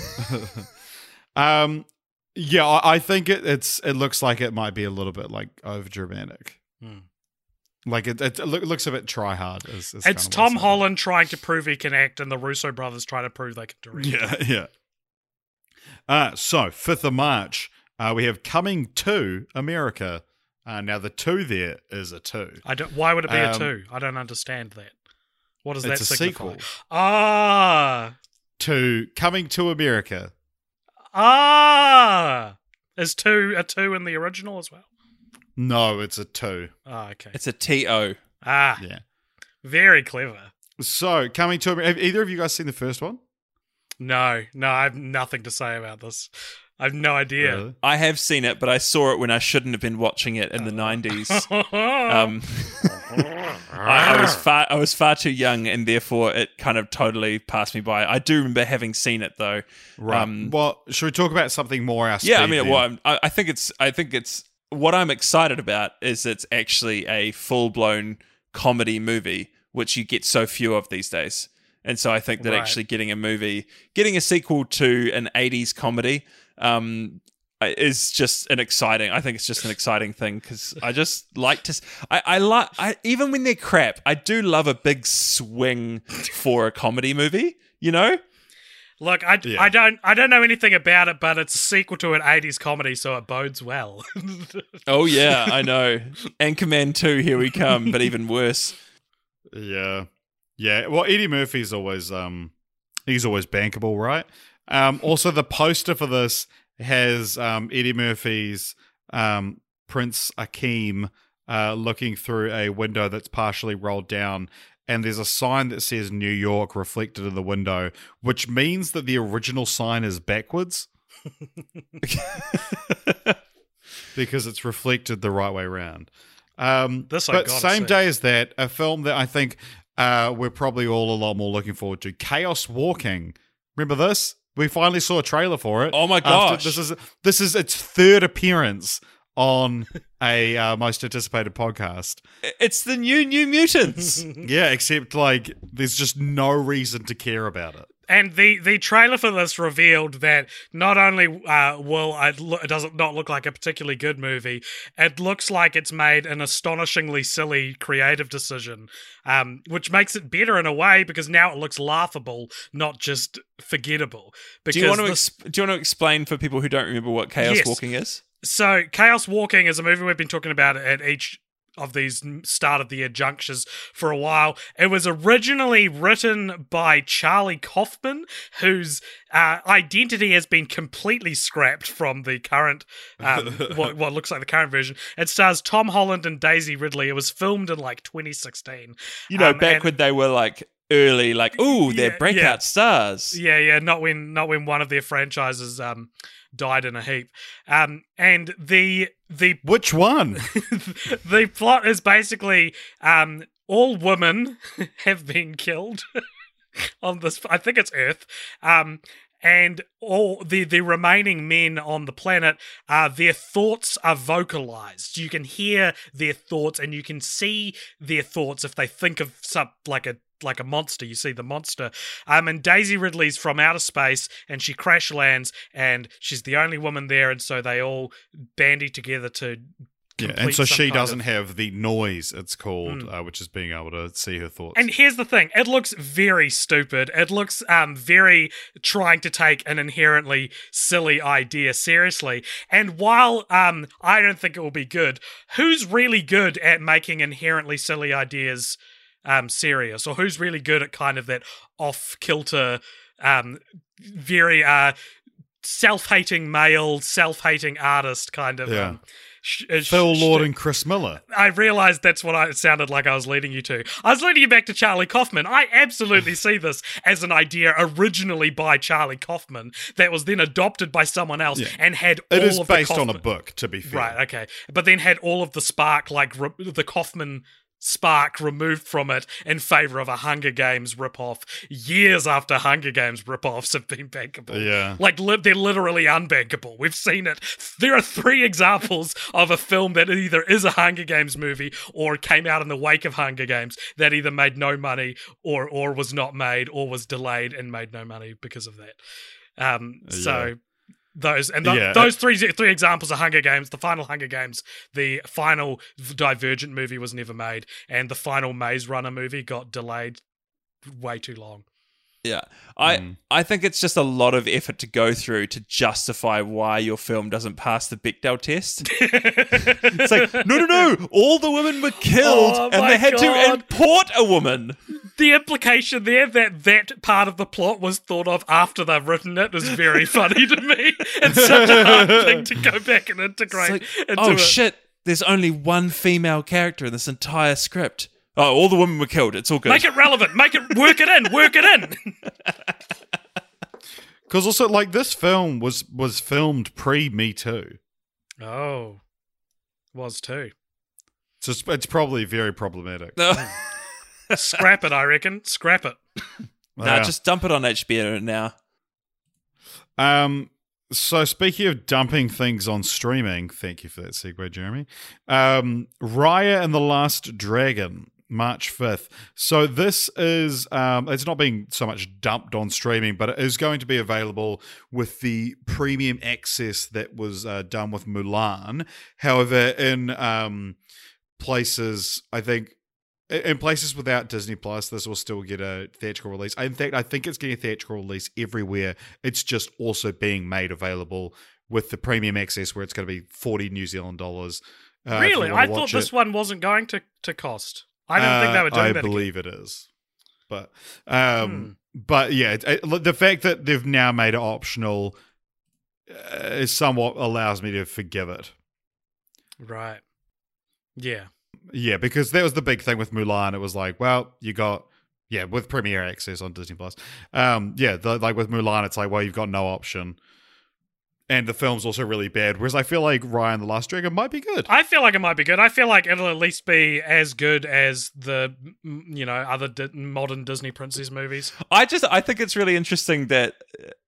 Um, yeah, I, I think it, it's it looks like it might be a little bit like over dramatic. Hmm. Like it, it, looks a bit try hard. Is, is It's Tom Holland trying to prove he can act, and the Russo brothers trying to prove they can direct. Yeah, yeah. Uh, so fifth of March, uh, we have coming to America. Uh, now the two there is a two. I don't. Why would it be a Um, two? I don't understand that. What does It's that a signify? sequel Ah, to Coming to America. ah. Is two a two in the original as well? No, it's a two. Ah, okay. It's a T O. Ah, Yeah. very clever. So coming to America. Have either of you guys seen the first one? No, no, I have nothing to say about this. I have no idea. Really? I have seen it, but I saw it when I shouldn't have been watching it in the 90s. Um, I, I was far I was far too young, and therefore it kind of totally passed me by. I do remember having seen it though. Right. Um, well, should we talk about something more? Our yeah, I speed mean, then? well, I'm- I, I think it's I think it's what I'm excited about is it's actually a full blown comedy movie, which you get so few of these days. And so I think that Right. actually getting a movie, getting a sequel to an 80s comedy, um, is just an exciting. I think it's just an exciting thing because I just like to. I, I like. I even when they're crap, I do love a big swing for a comedy movie. You know, Look, I, Yeah. I don't I don't know anything about it, but it's a sequel to an '80s comedy, so it bodes well. Oh yeah, I know. Anchorman 2, here we come, but even worse. Yeah. Yeah. Well, Eddie Murphy's always um he's always bankable, right? Um also the poster for this has um Eddie Murphy's um Prince Akeem uh looking through a window that's partially rolled down and there's a sign that says New York reflected in the window, which means that the original sign is backwards because it's reflected the right way around. Um, This but same see. day as that, a film that I think uh, we're probably all a lot more looking forward to, Chaos Walking. Remember this? We finally saw a trailer for it. Oh my After- gosh. this is this is its third appearance on a uh, most anticipated podcast. It's the new New Mutants. Yeah, except like there's just no reason to care about it. and the the trailer for this revealed that not only uh, will it, lo- it does not not look like a particularly good movie, it looks like it's made an astonishingly silly creative decision, um, which makes it better in a way because now it looks laughable, not just forgettable. Because do you want to this- ex- do you want to explain for people who don't remember what Chaos Yes. Walking is? So, Chaos Walking is a movie we've been talking about at each of these start of the year junctures for a while. It was originally written by Charlie Kaufman, whose uh, identity has been completely scrapped from the current, um, what, what looks like the current version. It stars Tom Holland and Daisy Ridley. It was filmed in like 2016. You know, Um, back and- when they were like early, like, ooh, they're Yeah, breakout yeah. stars. Yeah, yeah, not when not when one of their franchises um died in a heap. Um and the the Which one? the plot is basically um all women have been killed on this I think it's Earth. Um and all the the remaining men on the planet uh their thoughts are vocalized you can hear their thoughts and you can see their thoughts if they think of some like a like a monster you see the monster um and daisy ridley's from outer space and she crash lands and she's the only woman there and so they all bandy together to yeah, and so she doesn't of- have the noise. It's called, Mm. uh, which is being able to see her thoughts. And here's the thing: it looks very stupid. It looks um very trying to take an inherently silly idea seriously. And while um I don't think it will be good, who's really good at making inherently silly ideas um serious, or who's really good at kind of that off kilter, um very uh self hating male, self hating artist kind of Yeah. um, sh- uh, Phil sh- Lord and Chris Miller. I realized that's what I, it sounded like I was leading you to. I was leading you back to Charlie Kaufman. I absolutely see this as an idea originally by Charlie Kaufman that was then adopted by someone else Yeah. and had all It is of the based on a book, to be fair. Right, okay. But then had all of the spark, like re- the Kaufman spark removed from it in favor of a Hunger Games ripoff years after Hunger Games ripoffs have been bankable. Yeah. Like, li- they're literally unbankable. We've seen it. There are three examples of a film that either is a Hunger Games movie or came out in the wake of Hunger Games that either made no money or, or was not made or was delayed and made no money because of that. Um, so. Yeah. Those and th- Yeah. those three three examples are Hunger Games. The final Hunger Games, the final Divergent movie was never made, and the final Maze Runner movie got delayed way too long. Yeah. I Mm. I think it's just a lot of effort to go through to justify why your film doesn't pass the Bechdel test. It's like, no, no, no. All the women were killed Oh and they had to import a woman. the implication there that that part of the plot was thought of after they've written it is very funny to me. It's such a hard thing to go back and integrate like, into oh, it. shit. There's only one female character in this entire script. Oh, all the women were killed. It's all good. Make it relevant. Make it work it in. Work it in. Because also, like this film was was filmed pre Me Too, Oh, was too. so it's, it's probably very problematic. Scrap it. I reckon. Scrap it. Nah, Yeah. just dump it on HBO now. Um. So speaking of dumping things on streaming, thank you for that segue, Jeremy. Um, Raya and the Last Dragon, March fifth. So this is um, it's not being so much dumped on streaming, but it is going to be available with the premium access that was uh, done with Mulan. However, in um, places, I think in places without Disney Plus, this will still get a theatrical release. In fact, I think it's getting a theatrical release everywhere. It's just also being made available with the premium access, where it's going to be forty New Zealand dollars. uh, really? I thought watch this one wasn't going to, to cost. I didn't think they were doing Uh, I that. again. believe it is, but um, but yeah, it, it- the fact that they've now made it optional uh, is somewhat allows me to forgive it. Right. Yeah. Yeah, because that was the big thing with Mulan. It was like, well, you got yeah with Premier Access on Disney Plus. Um, yeah, the, like with Mulan, it's like, well, you've got no option, and the film's also really bad. Whereas I feel like Raya and the Last Dragon might be good. I feel like it might be good. I feel like it'll at least be as good as the you know other di- modern Disney princess movies. I just I think it's really interesting that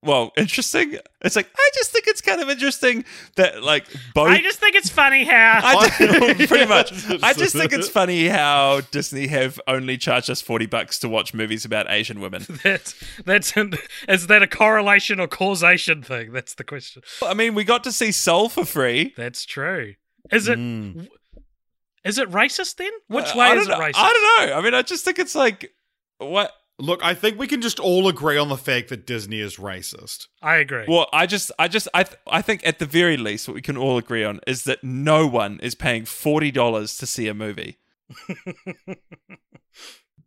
well, interesting. It's like I just think it's kind of interesting that like both I just think it's funny how I just- pretty much. I just think it's funny how Disney have only charged us forty bucks to watch movies about Asian women. that that's an, is that a correlation or causation thing? That's the question. I mean, we got to see Soul for free. That's true. Is it is Mm. it racist then? Which Uh, way I is it know. racist? I don't know. I mean, I just think it's like what. Look, I think we can just all agree on the fact that Disney is racist. I agree. Well, I just, I just, I, th- I think at the very least, what we can all agree on is that no one is paying forty dollars to see a movie.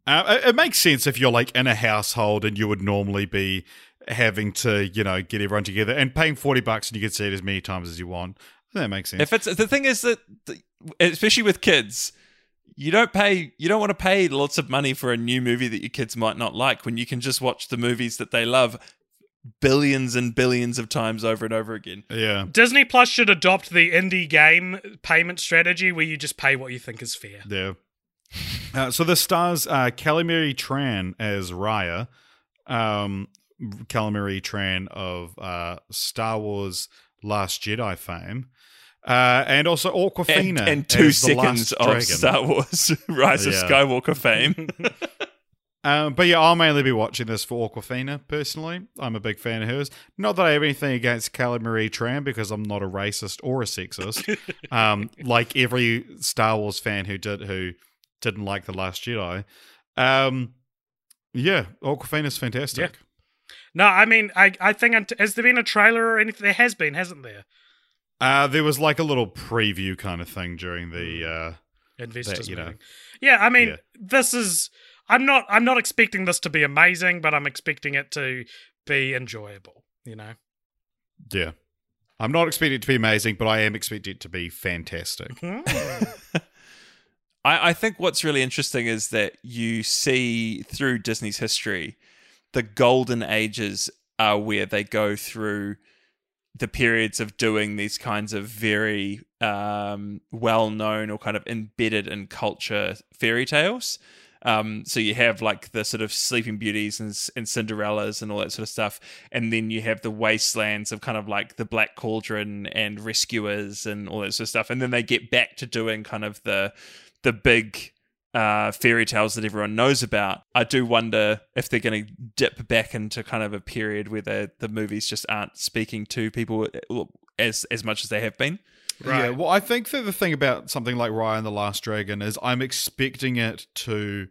Uh, it, it makes sense if you're like in a household and you would normally be having to, you know, get everyone together and paying forty bucks and you can see it as many times as you want. That makes sense. If it's the thing is that, especially with kids, you don't pay, you don't want to pay lots of money for a new movie that your kids might not like when you can just watch the movies that they love billions and billions of times over and over again. yeah. Disney Plus should adopt the indie game payment strategy where you just pay what you think is fair. Yeah. Uh, so this stars uh, Kelly Marie Tran as Raya. Um, Kelly Marie Tran of uh, Star Wars Last Jedi fame. Uh, and also Awkwafina. and two as seconds of Dragon. Star Wars Rise of Skywalker fame. Um, but yeah, I'll mainly be watching this for Awkwafina personally. I'm a big fan of hers. Not that I have anything against Kelly Marie Tran because I'm not a racist or a sexist. um, like every Star Wars fan who did who didn't like the Last Jedi. Um, yeah, Awkwafina's fantastic. No, I mean, I I think unt- has there been a trailer or anything? There has been, hasn't there? Uh, there was like a little preview kind of thing during the. Uh, Investors you know. meeting. Yeah, I mean, Yeah. this is. I'm not. I'm not expecting this to be amazing, but I'm expecting it to be enjoyable. You know. yeah. I'm not expecting it to be amazing, but I am expecting it to be fantastic. Hmm. I, I think what's really interesting is that you see through Disney's history, the golden ages are where they go through the periods of doing these kinds of very um, well known or kind of embedded in culture fairy tales. Um, so you have like the sort of Sleeping Beauties and, and Cinderellas and all that sort of stuff, and then you have the wastelands of kind of like the Black Cauldron and Rescuers and all that sort of stuff, and then they get back to doing kind of the the big uh, fairy tales that everyone knows about. I do wonder if they're going to dip back into kind of a period where the the movies just aren't speaking to people as as much as they have been. Right. Yeah, well, I think that the thing about something like Raya and the Last Dragon is I'm expecting it to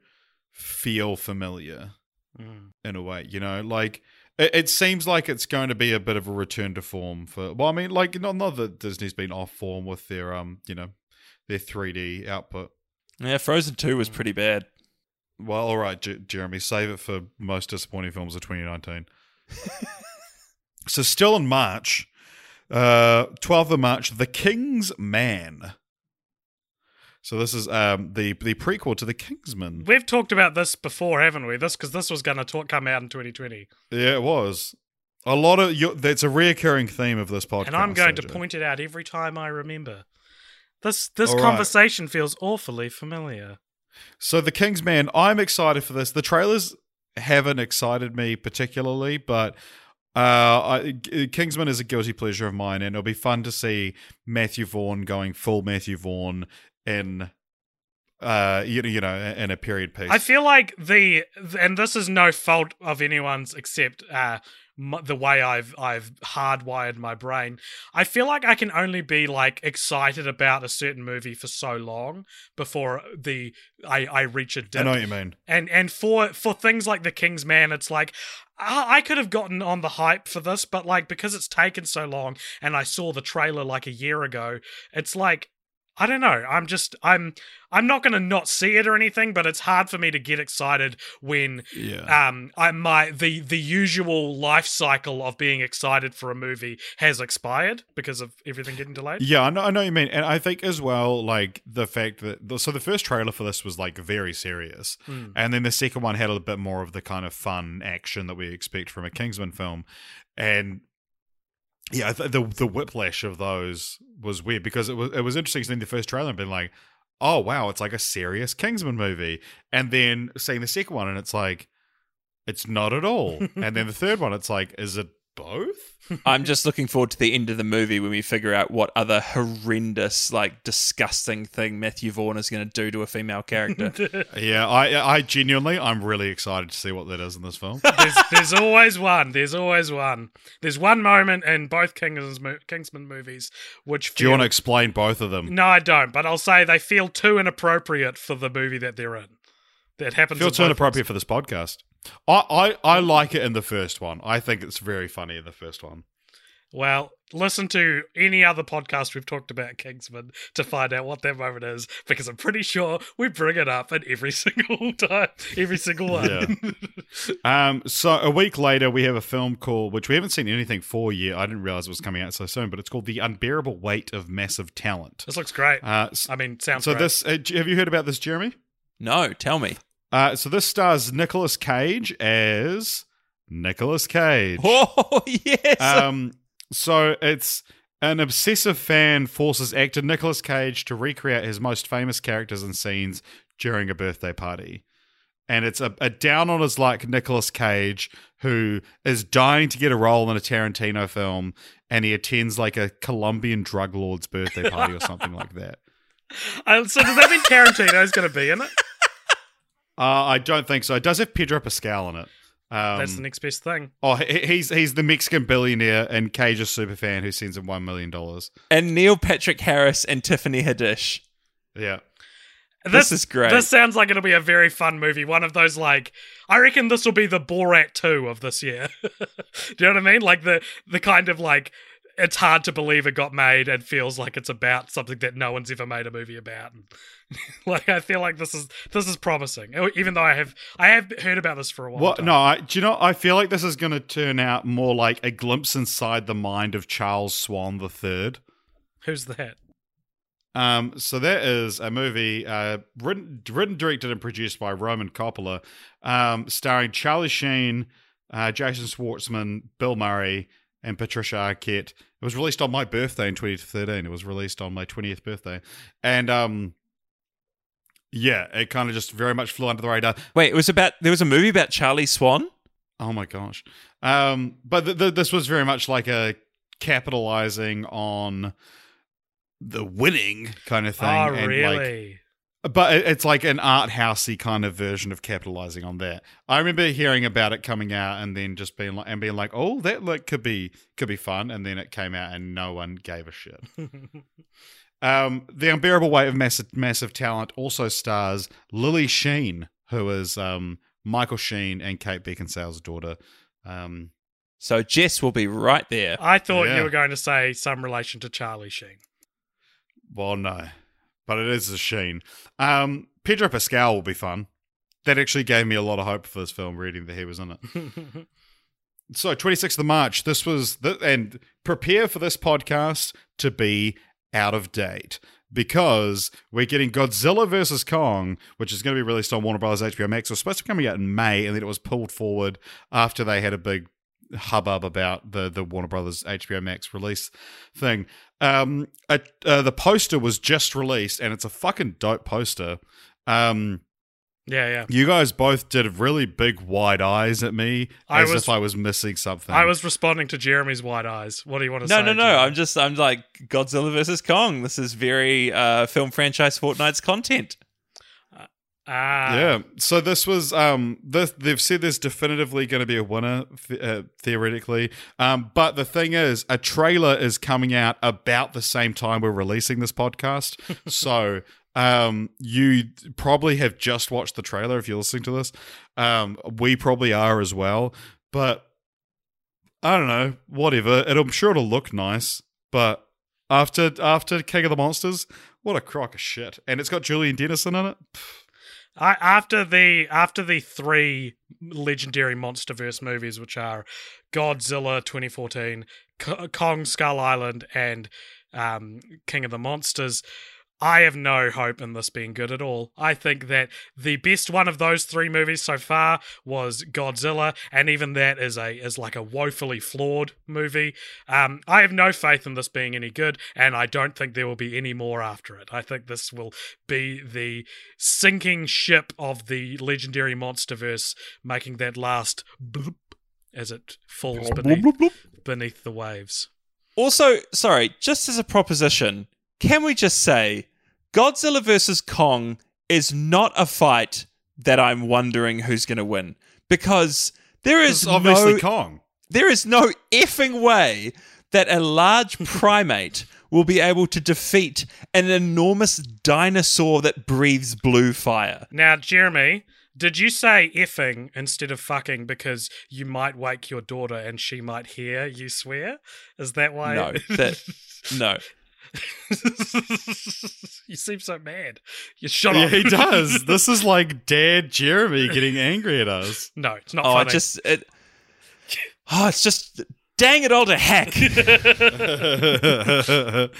feel familiar Mm. in a way, you know, like it, it seems like it's going to be a bit of a return to form for. Well, I mean, like not not that Disney's been off form with their um, you know, their 3D output. Yeah, Frozen Two was pretty bad. Well, all right, J- Jeremy, save it for most disappointing films of 2019. so, still in March, uh, 12th of March, The King's Man. So this is um, the the prequel to The Kingsman. We've talked about this before, haven't we? This because this was going to come out in 2020, Yeah, it was a lot of. You, that's a reoccurring theme of this podcast. and I'm going to point it out every time I remember. This this All right. conversation feels awfully familiar. So the Kingsman, I'm excited for this. The trailers haven't excited me particularly, but uh, I, Kingsman is a guilty pleasure of mine, and it'll be fun to see Matthew Vaughn going full Matthew Vaughn in, uh, you know, you know, in a period piece. I feel like the and this is no fault of anyone's except uh, the way I've I've hardwired my brain. I feel like I can only be like excited about a certain movie for so long before the I I reach a dip. I know what you mean. and and for for things like the King's Man, it's like I, I could have gotten on the hype for this, but like because it's taken so long, and I saw the trailer like a year ago, it's like I don't know. I'm just I'm I'm not gonna not see it or anything, but it's hard for me to get excited when Yeah. um I my the the usual life cycle of being excited for a movie has expired because of everything getting delayed. Yeah, I know, I know what you mean, and I think as well, like the fact that the, so the first trailer for this was like very serious, Hmm. and then the second one had a bit more of the kind of fun action that we expect from a Kingsman film, and yeah, the the, the whiplash of those was weird because it was it was interesting seeing the first trailer and being like, oh wow, it's like a serious Kingsman movie, and then seeing the second one and it's like, it's not at all, and then the third one, it's like, is it both? I'm just looking forward to the end of the movie when we figure out what other horrendous, like disgusting thing Matthew Vaughn is going to do to a female character. Yeah, I I genuinely I'm really excited to see what that is in this film. there's, there's always one. There's always one. There's one moment in both Kingsman's mo- Kingsman movies which Do you want to explain both of them? No, I don't. But I'll say they feel too inappropriate for the movie that they're in. That happens. Feel too both inappropriate for this podcast. I, I I like it in the first one. I think it's very funny in the first one. Well, listen to any other podcast we've talked about Kingsman to find out what that moment is, because I'm pretty sure we bring it up at every single time, every single one. Um, so a week later, we have a film called, which we haven't seen anything for yet. I didn't realize it was coming out so soon, but it's called The Unbearable Weight of Massive Talent. this looks great. Uh, s- I mean, sounds so great. this, uh, have you heard about this, Jeremy? no, tell me. Uh, so this stars Nicolas Cage as Nicolas Cage. Oh, yes. Um, so it's an obsessive fan forces actor Nicolas Cage to recreate his most famous characters and scenes during a birthday party. And it's a, a down on his luck Nicolas Cage who is dying to get a role in a Tarantino film, and he attends like a Colombian drug lord's birthday party or something like that. Uh, so does that mean Tarantino's going to be in it? Uh, I don't think so. It does have Pedro Pascal in it. Um, That's the next best thing. oh, he's he's the Mexican billionaire and Cage's super fan who sends him one million dollars. and Neil Patrick Harris and Tiffany Haddish. Yeah. This is great. This sounds like it'll be a very fun movie. One of those like I reckon this will be the Borat 2 of this year. Do you know what I mean? Like the the kind of like it's hard to believe it got made and feels like it's about something that no one's ever made a movie about. And, like I feel like this is this is promising, even though I have I have heard about this for a while. No, I, do you know? I feel like this is going to turn out more like a glimpse inside the mind of Charles Swan the Third. who's that? Um, so that is a movie uh, written, written, directed, and produced by Roman Coppola, um, starring Charlie Sheen, uh, Jason Schwartzman, Bill Murray, and Patricia Arquette. It was released on my birthday in 2013. It was released on my 20th birthday, and um, yeah, it kind of just very much flew under the radar. Wait, it was about there was a movie about Charlie Swan. Oh my gosh! Um, but th- th- this was very much like a capitalizing on the winning kind of thing. oh, and, like, really? But it's like an art housey kind of version of capitalizing on that. I remember hearing about it coming out and then just being like and being like, "Oh, that look could be could be fun," and then it came out and no one gave a shit. um, the unbearable weight of massive massive talent also stars Lily Sheen, who is um, Michael Sheen and Kate Beckinsale's daughter. Um, So Jess will be right there. I thought Yeah. you were going to say some relation to Charlie Sheen. well, no, but it is a Sheen. Um, Pedro Pascal will be fun. That actually gave me a lot of hope for this film, reading that he was in it. So, 26th of March, this was, the, and prepare for this podcast to be out of date because we're getting Godzilla versus Kong, which is going to be released on Warner Brothers HBO Max. It was supposed to be coming out in May, and then it was pulled forward after they had a big hubbub about the, the Warner Brothers HBO Max release thing. Um, uh, uh, the poster was just released, and it's a fucking dope poster. Um, yeah, yeah. you guys both did really big wide eyes at me I as was- if I was missing something. I was responding to Jeremy's wide eyes. What do you want to No, say? no, no. no. I'm just, I'm like Godzilla versus Kong. This is very uh, film franchise Fortnite's content. Ah, yeah. So this was um this, they've said there's definitively going to be a winner uh, theoretically. Um but the thing is a trailer is coming out about the same time we're releasing this podcast. so um you probably have just watched the trailer if you're listening to this. Um we probably are as well, but I don't know, whatever. It, I'm sure it'll look nice, but after after King of the Monsters, what a crock of shit. And it's got Julian Dennison in it. I, after the after the three legendary MonsterVerse movies, which are Godzilla 2014, K- Kong Skull Island, and um, King of the Monsters, I have no hope in this being good at all. I think that the best one of those three movies so far was Godzilla, and even that is a is like a woefully flawed movie. Um, I have no faith in this being any good, and I don't think there will be any more after it. I think this will be the sinking ship of the legendary MonsterVerse, making that last bloop as it falls beneath, beneath the waves. Also, sorry, just as a proposition, can we just say Godzilla versus Kong is not a fight that I'm wondering who's going to win because there is obviously no Kong. there is no effing way that a large primate will be able to defeat an enormous dinosaur that breathes blue fire. Now, Jeremy, did you say effing instead of fucking because you might wake your daughter and she might hear you swear? Is that why? No, that no. you seem so mad. You shut Yeah, up. he does. this is like Dad Jeremy getting angry at us. no, it's not Oh, funny. it just it, Oh, it's just dang it all to heck.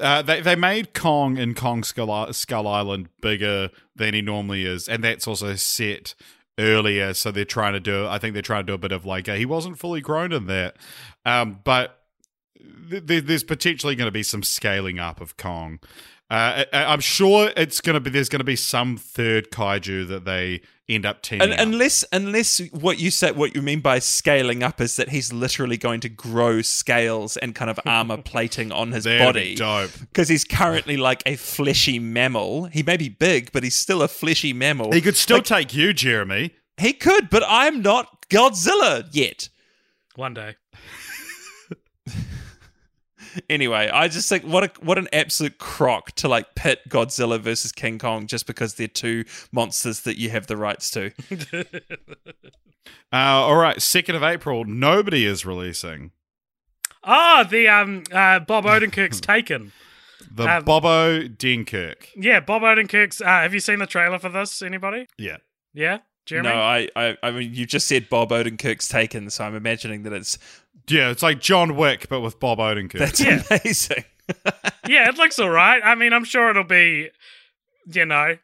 uh, they they made Kong in Kong Skull, Skull Island bigger than he normally is, and that's also set earlier. So they're trying to do. I think they're trying to do a bit of like a, he wasn't fully grown in that, um, but th- th- there's potentially going to be some scaling up of Kong. Uh, I- I'm sure it's going to be. There's going to be some third kaiju that they end up teaming. Un up. unless unless what you say what you mean by scaling up is that he's literally going to grow scales and kind of armor plating on his That'd body. be dope. Because he's currently like a fleshy mammal. He may be big, but he's still a fleshy mammal. He could still Like, take you, Jeremy. he could, but I'm not Godzilla yet. One day. Anyway, I just think what a what an absolute crock to like pit Godzilla versus King Kong just because they're two monsters that you have the rights to. Uh, all right, second of April. Nobody is releasing. Oh, the um uh, Bob Odenkirk's Taken. The Um, Bobo Denkirk. Yeah, Bob Odenkirk's. Uh, have you seen the trailer for this? Anybody? Yeah. Yeah, Jeremy. No, I, I, I mean, you just said Bob Odenkirk's taken, so I'm imagining that it's Yeah, it's like John Wick, but with Bob Odenkirk. that's Yeah. amazing. yeah, it looks all right. I mean, I'm sure it'll be, you know,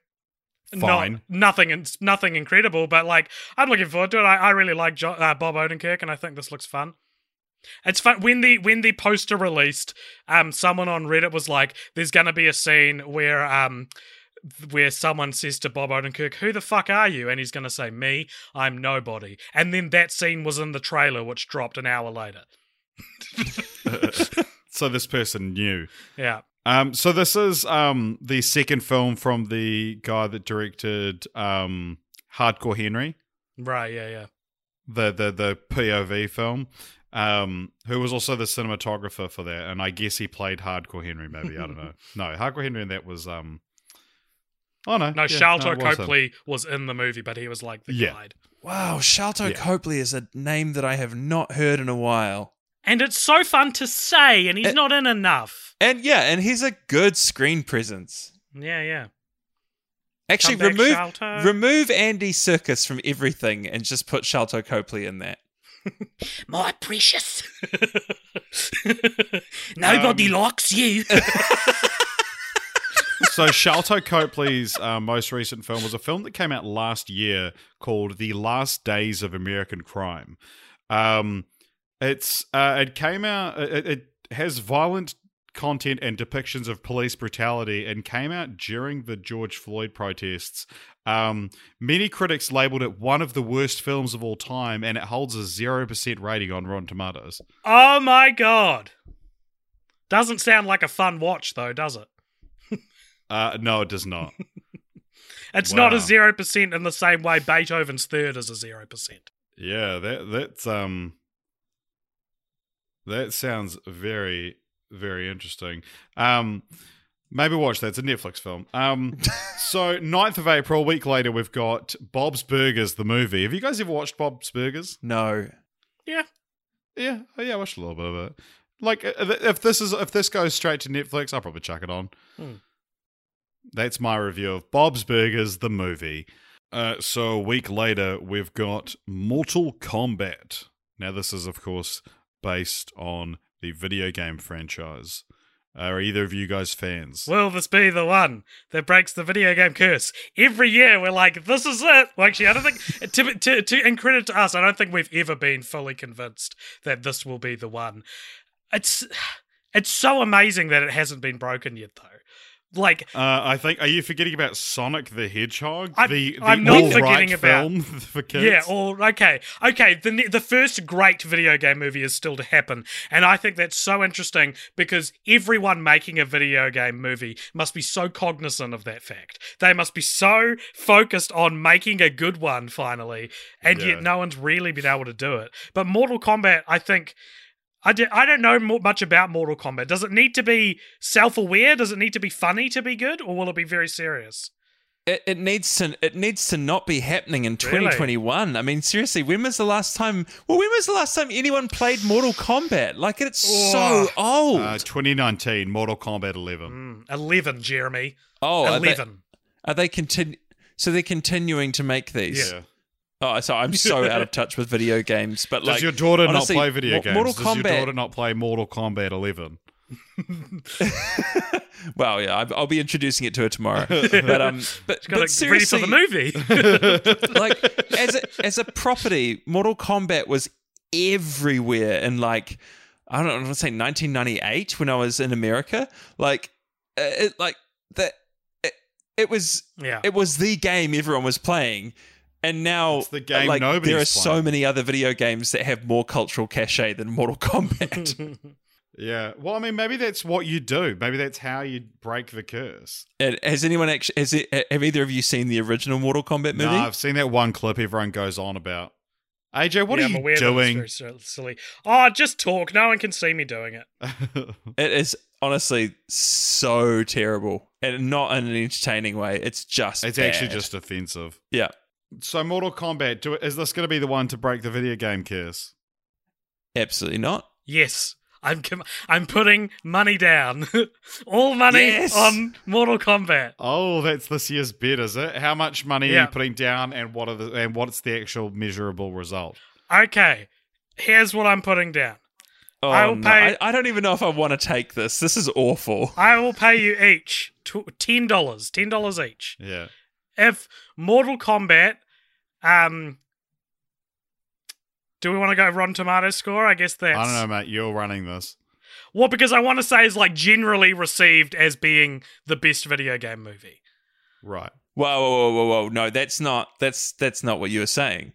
Fine. Not, nothing, in- nothing incredible, but like I'm looking forward to it. I, I really like jo- uh, Bob Odenkirk, and I think this looks fun. It's fun when the when the poster released. Um, someone on Reddit was like, "There's gonna be a scene where um." Where someone says to Bob Odenkirk, "Who the fuck are you?" and he's going to say, "Me, I'm nobody." And then that scene was in the trailer, which dropped an hour later. so this person knew. Yeah, Um, so this is um the second film from the guy that directed um Hardcore Henry, right. Yeah, yeah. the the the POV film. Um, who was also the cinematographer for that, and I guess he played Hardcore Henry. Maybe I don't know. No, Hardcore Henry, and that was um. Oh no, No, yeah, Sharlto it was him. Copley was in the movie, but he was like the Yeah. guide. Wow, Sharlto Yeah. Copley is a name that I have not heard in a while. And it's so fun to say, and he's Eh. not in enough. And yeah, and he's a good screen presence. Yeah, yeah. Actually, back, remove Sharlto. remove Andy Serkis from everything and just put Sharlto Copley in that. My precious. Nobody likes you. so Sharlto Copley's uh, most recent film was a film that came out last year called The Last Days of American Crime. Um, it's uh, it came out. It, it has violent content and depictions of police brutality, and came out during the George Floyd protests. Um, many critics labeled it one of the worst films of all time, and it holds a zero percent rating on Rotten Tomatoes. oh my god. Doesn't sound like a fun watch, though, does it? Uh, no, it does not. It's not a 0% in the same way Beethoven's third is a 0%. Yeah, that that's um that sounds very very interesting. Um maybe watch that. It's a Netflix film. Um so 9th of April, a week later, we've got Bob's Burgers, the movie. Have you guys ever watched Bob's Burgers? No. Yeah. Yeah, oh, yeah, I watched a little bit of it. Like if this is if this goes straight to Netflix, I'll probably chuck it on. Hmm. That's my review of Bob's Burgers, the movie. Uh, so a week later, we've got Mortal Kombat. Now, this is, of course, based on the video game franchise. Are either of you guys fans? Will this be the one that breaks the video game curse? Every year we're like, this is it. Well, actually, I don't think, to, to, to, in credit to us, I don't think we've ever been fully convinced that this will be the one. It's, it's so amazing that it hasn't been broken yet, though. Like, Uh, I think. Are you forgetting about Sonic the Hedgehog? I'm- the, the I'm not forgetting about- film for kids. Yeah, or okay, okay. The the first great video game movie is still to happen, and I think that's so interesting because everyone making a video game movie must be so cognizant of that fact. They must be so focused on making a good one finally, and Yeah. yet no one's really been able to do it. But Mortal Kombat, I think. I, d- I don't know mo- much about Mortal Kombat. Does it need to be self aware? Does it need to be funny to be good, or will it be very serious? It, it needs to it needs to not be happening in 2021. I mean, seriously, when was the last time? Well, when was the last time anyone played Mortal Kombat? Like it's so old. Uh, 2019, Mortal Kombat 11. Mm, Eleven, Jeremy. oh, are they, Eleven. are they continu- So they're continuing to make these. Yeah. Oh, so I'm so out of touch with video games. But Does like, your daughter honestly, not play video Mo- games? Mortal Does your Kombat- daughter not play Mortal Kombat 11? well, yeah, I- I'll be introducing it to her tomorrow. but um, but, Got but it ready for seriously, the movie. like as a, as a property, Mortal Kombat was everywhere in like I don't know, I want to say 1998 when I was in America. Like uh, it, like that. It, it was yeah. it was the game everyone was playing. And now, It's the game like, nobody's there are so many other video games that have more cultural cachet than Mortal Kombat. Yeah. Well, I mean, maybe that's what you do. Maybe that's how you break the curse. And has anyone actually? Has it, have either of you seen the original Mortal Kombat movie? No, I've seen that one clip everyone goes on about. AJ, what yeah, are I'm you aware doing? it's very s- silly. Oh, just talk. No one can see me doing it. It is honestly so terrible, and not in an entertaining way. It's just it's actually just offensive. yeah, So, Mortal Kombat, do, is this going to be the one to break the video game curse? absolutely not. Yes. I'm com- I'm putting money down. All money Yes. on Mortal Kombat. Oh, that's this year's bet, is it? How much money are you putting down, and what are the and what's the actual measurable result? Okay, here's what I'm putting down. Oh, I will no. pay- I, I don't even know if I want to take this. This is awful. I will pay you each tw- ten dollars, ten dollars each. Yeah. If Mortal Kombat, um, do we want to go Rotten Tomatoes score? I guess that's I don't know, mate. You're running this. Well, because I want to say is like generally received as being the best video game movie. Right. Whoa, whoa, whoa, whoa, whoa! No, that's not. That's that's not what you were saying.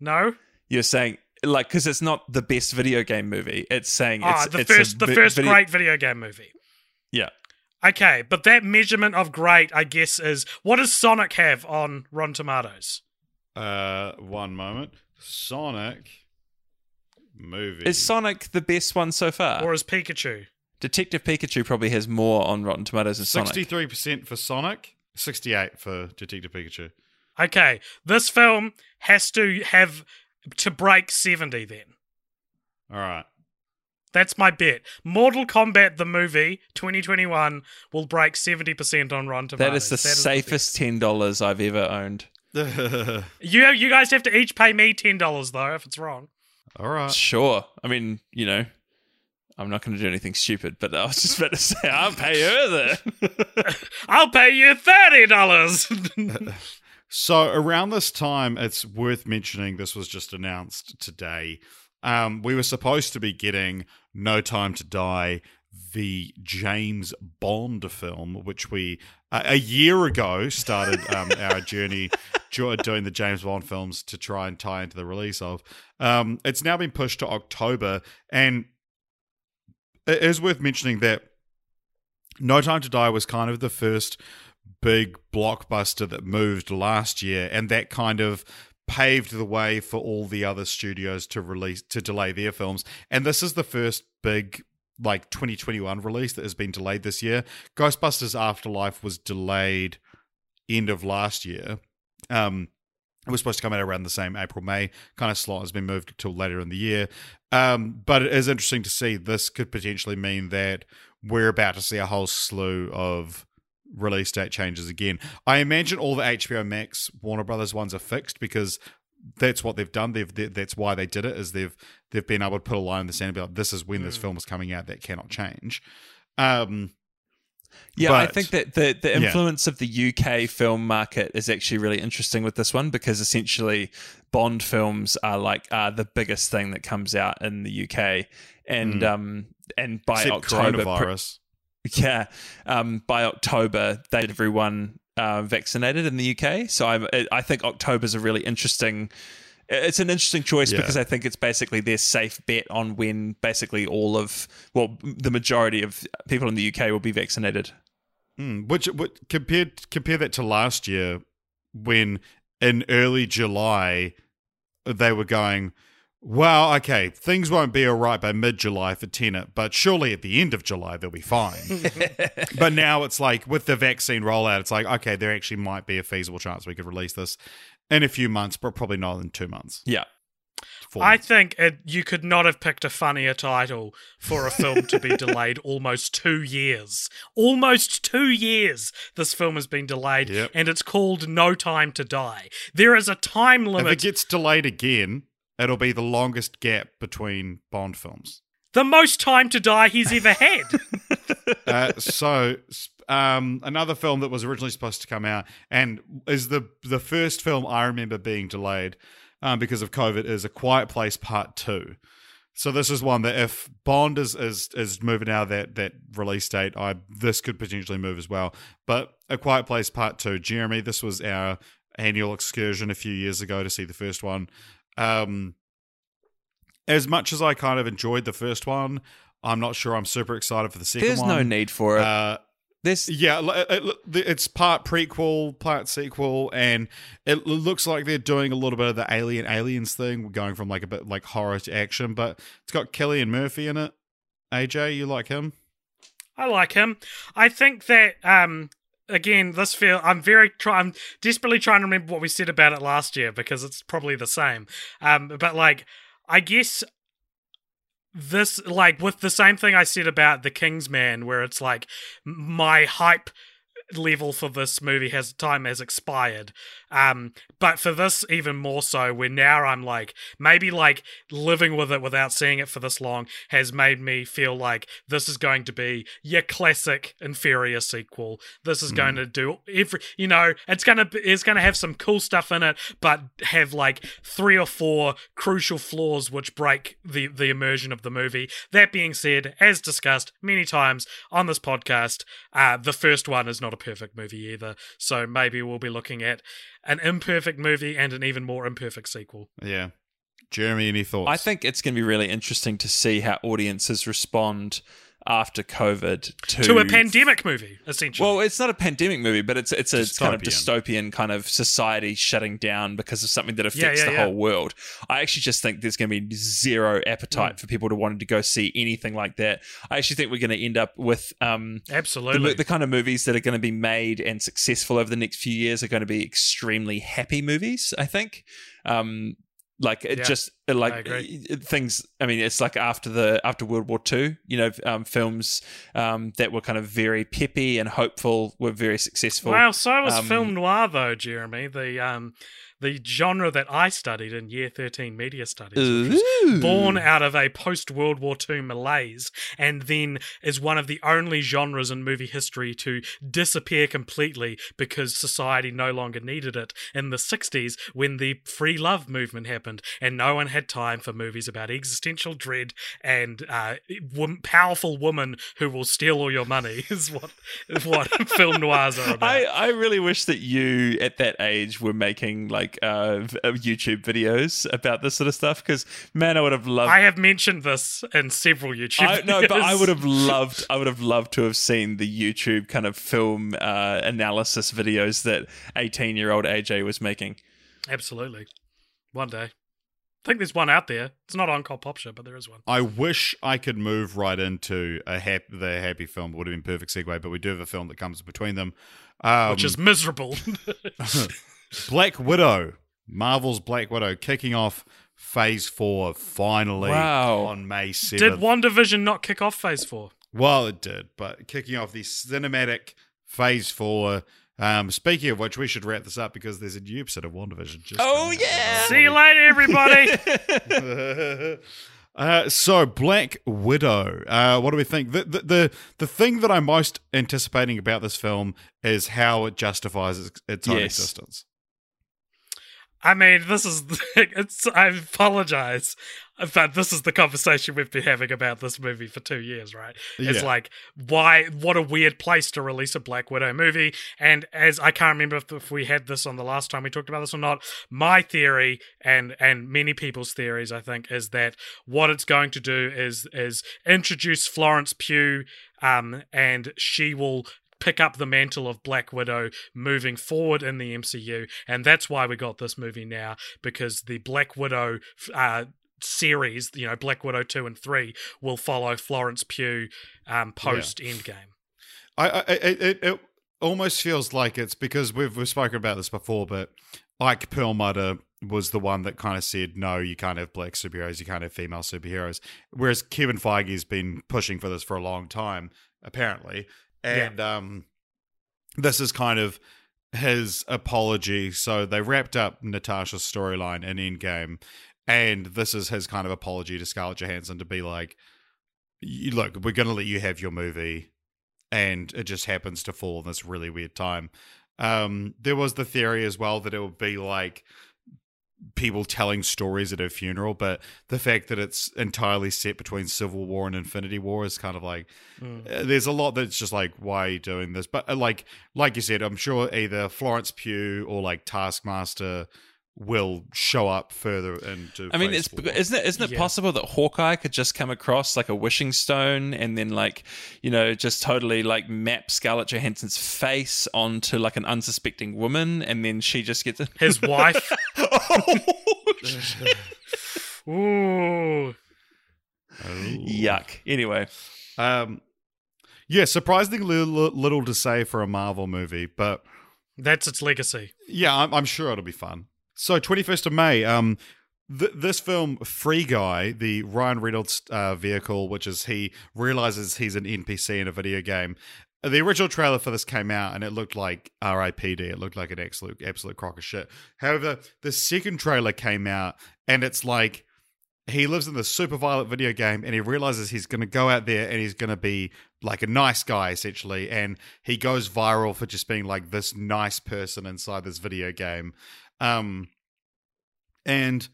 No, You're saying like because it's not the best video game movie. It's saying ah, it's the it's a first, the vi- first video- great video game movie. Yeah. Okay, but that measurement of great, I guess, is what does Sonic have on Rotten Tomatoes? Uh, one moment. Sonic movie. Is Sonic the best one so far? Or is Pikachu? Detective Pikachu probably has more on Rotten Tomatoes than Sonic. sixty-three percent for Sonic, sixty-eight for Detective Pikachu. Okay, this film has to have to break 70 then. All right. That's my bet. Mortal Kombat the movie 2021 will break 70% on Rotten Tomatoes. That is the bet. safest ten dollars I've ever owned. You you guys have to each pay me $10 though if it's wrong. All right. Sure. I mean, you know, I'm not going to do anything stupid, but I was just about to say I'll pay her then. I'll pay you $30. So around this time, it's worth mentioning this was just announced today. Um, we were supposed to be getting No Time to Die, the James Bond film, which we a a year ago started um, our journey doing the James Bond films to try and tie into the release of. Um, it's now been pushed to October, and it is worth mentioning that No Time to Die was kind of the first big blockbuster that moved last year, and that kind of paved the way for all the other studios to release to delay their films. And this is the first big like 2021 release that has been delayed this year. Ghostbusters Afterlife was delayed end of last year. Um it was supposed to come out around the same April May kind of slot has been moved till later in the year. Um, but it is interesting to see this could potentially mean that we're about to see a whole slew of release date changes again. I imagine all the HBO Max Warner Brothers ones are fixed because that's what they've done. They've they, that's why they did it. Is they've they've been able to put a line in the sand and be like, this is when this Mm. film is coming out. That cannot change. Um, Yeah, I think that the, the Yeah. influence of the UK film market is actually really interesting with this one because essentially Bond films are like are the biggest thing that comes out in the UK, and Mm. um and by except October, coronavirus. yeah, um by October they had everyone uh, vaccinated in the UK. So I I think October's a really interesting. It's an interesting choice Yeah. because I think it's basically their safe bet on when basically all of well the majority of people in the UK will be vaccinated. Mm, which, which compared compare that to last year when in early July they were going, well, okay, things won't be all right by mid July for Tenet, but surely at the end of July they'll be fine. but now it's like with the vaccine rollout, it's like okay, there actually might be a feasible chance we could release this in a few months, but probably not in two months. Yeah. Four I months. think it, you could not have picked a funnier title for a film to be delayed almost two years. Almost two years this film has been delayed, Yep. and it's called No Time to Die. There is a time if limit. it gets delayed again, it'll be the longest gap between Bond films. the most time to die he's ever had. uh, so um, another film that was originally supposed to come out and is the the first film I remember being delayed um, because of COVID is A Quiet Place Part Two. So this is one that if Bond is is, is moving out of that that release date, I this could potentially move as well. But A Quiet Place Part Two, Jeremy, this was our annual excursion a few years ago to see the first one. Um, as much as I kind of enjoyed the first one, I'm not sure I'm super excited for the second There's one. no need for it. Uh, There's yeah, it- it- it's part prequel, part sequel, and it looks like they're doing a little bit of the Alien Aliens thing, going from like a bit like horror to action. But it's got Cillian Murphy in it. AJ, you like him? I like him. I think that um again this feel I'm very try I'm desperately trying to remember what we said about it last year because it's probably the same. Um but like I guess this like with the same thing I said about The Kingsman, where it's like my hype level for this movie has time has expired. Um, but for this even more so, where now I'm like maybe like living with it without seeing it for this long has made me feel like this is going to be your classic inferior sequel. This is going to do every you know it's gonna it's gonna have some cool stuff in it, but have like three or four crucial flaws which break the the immersion of the movie. That being said, as discussed many times on this podcast, uh, the first one is not a perfect movie either. So maybe we'll be looking at an imperfect movie and an even more imperfect sequel. Yeah. Jeremy, any thoughts? I think it's going to be really interesting to see how audiences respond after COVID to, To a pandemic movie, essentially. Well, it's not a pandemic movie, but it's it's a kind of Dystopian. dystopian kind of society shutting down because of something that affects yeah, the yeah. whole world. I actually just think there's going to be zero appetite for people to wanting to go see anything like that. I actually think we're going to end up with um, the, Absolutely. the kind of movies that are going to be made and successful over the next few years are going to be extremely happy movies. I think. Um, like it Yeah, just like I things. I mean, it's like after the after World War II, you know, um, films um, that were kind of very peppy and hopeful were very successful. wow so was um, film noir, though, Jeremy. The um, the genre that I studied in Year Thirteen Media Studies, which was born out of a post World War II malaise, and then is one of the only genres in movie history to disappear completely because society no longer needed it in the '60s when the free love movement happened, and no one had time for movies about existential dread and uh, powerful women who will steal all your money. Is what is what film noirs are about. I, I really wish that you at that age were making like uh, v- uh, YouTube videos about this sort of stuff because man, I would have loved. I have mentioned this in several YouTube. I, no, but I would have loved. I would have loved to have seen the YouTube kind of film uh, analysis videos that eighteen-year-old AJ was making. absolutely one day. I think there's one out there. It's not on Cop Pop Show, but there is one. I wish I could move right into a hap- the happy film. Would have been perfect segue, but we do have a film that comes between them, um, which is miserable. Black Widow. Marvel's Black Widow kicking off Phase Four finally Wow. on May Did seventh. WandaVision not kick off Phase Four? Well, it did, but kicking off the cinematic Phase Four. Um, speaking of which, we should wrap this up because there's a new episode of WandaVision. Just Oh, yeah! See you later, everybody. uh, so Black Widow. Uh, what do we think? The, the the the thing that I'm most anticipating about this film is how it justifies its, its own Yes. existence. I mean, this is it's. I apologize, but this is the conversation we've been having about this movie for two years, right? It's like why? What a weird place to release a Black Widow movie. And as I can't remember if, if we had this on the last time we talked about this or not. My theory and and many people's theories, I think, is that what it's going to do is is introduce Florence Pugh, um, and she will pick up the mantle of Black Widow moving forward in the MCU, and that's why we got this movie now because the Black Widow uh, series, you know, Black Widow two and three, will follow Florence Pugh um, post Endgame. I, I it, it, it almost feels like it's because we've we've spoken about this before, but Ike Perlmutter was the one that kind of said no, you can't have black superheroes, you can't have female superheroes. Whereas Kevin Feige's been pushing for this for a long time, apparently, and um, this is kind of his apology. So they wrapped up Natasha's storyline in Endgame, and this is his kind of apology to Scarlett Johansson to be like, "Look, we're going to let you have your movie." and it just happens to fall in this really weird time. Um, there was the theory as well that it would be like people telling stories at her funeral, but the fact that it's entirely set between Civil War and Infinity War is kind of like Mm. uh, there's a lot that's just like why are you doing this? But uh, like like you said, I'm sure either Florence Pugh or like Taskmaster will show up further into. I mean, it's isn't it isn't it Yeah. possible that Hawkeye could just come across like a wishing stone and then like you know just totally like map Scarlett Johansson's face onto like an unsuspecting woman and then she just gets it. His wife. oh, Ooh. yuck. Anyway, Um, yeah, surprisingly little, little to say for a Marvel movie, but That's its legacy. Yeah, I'm, I'm sure it'll be fun. So, 21st of May, um, th- this film, Free Guy, the Ryan Reynolds uh, vehicle, which is he realizes he's an NPC in a video game. The original trailer for this came out and it looked like R.I.P.D. It looked like an absolute absolute crock of shit. However, the second trailer came out and it's like he lives in this super violent video game and he realizes he's going to go out there and he's going to be like a nice guy essentially and he goes viral for just being like this nice person inside this video game um and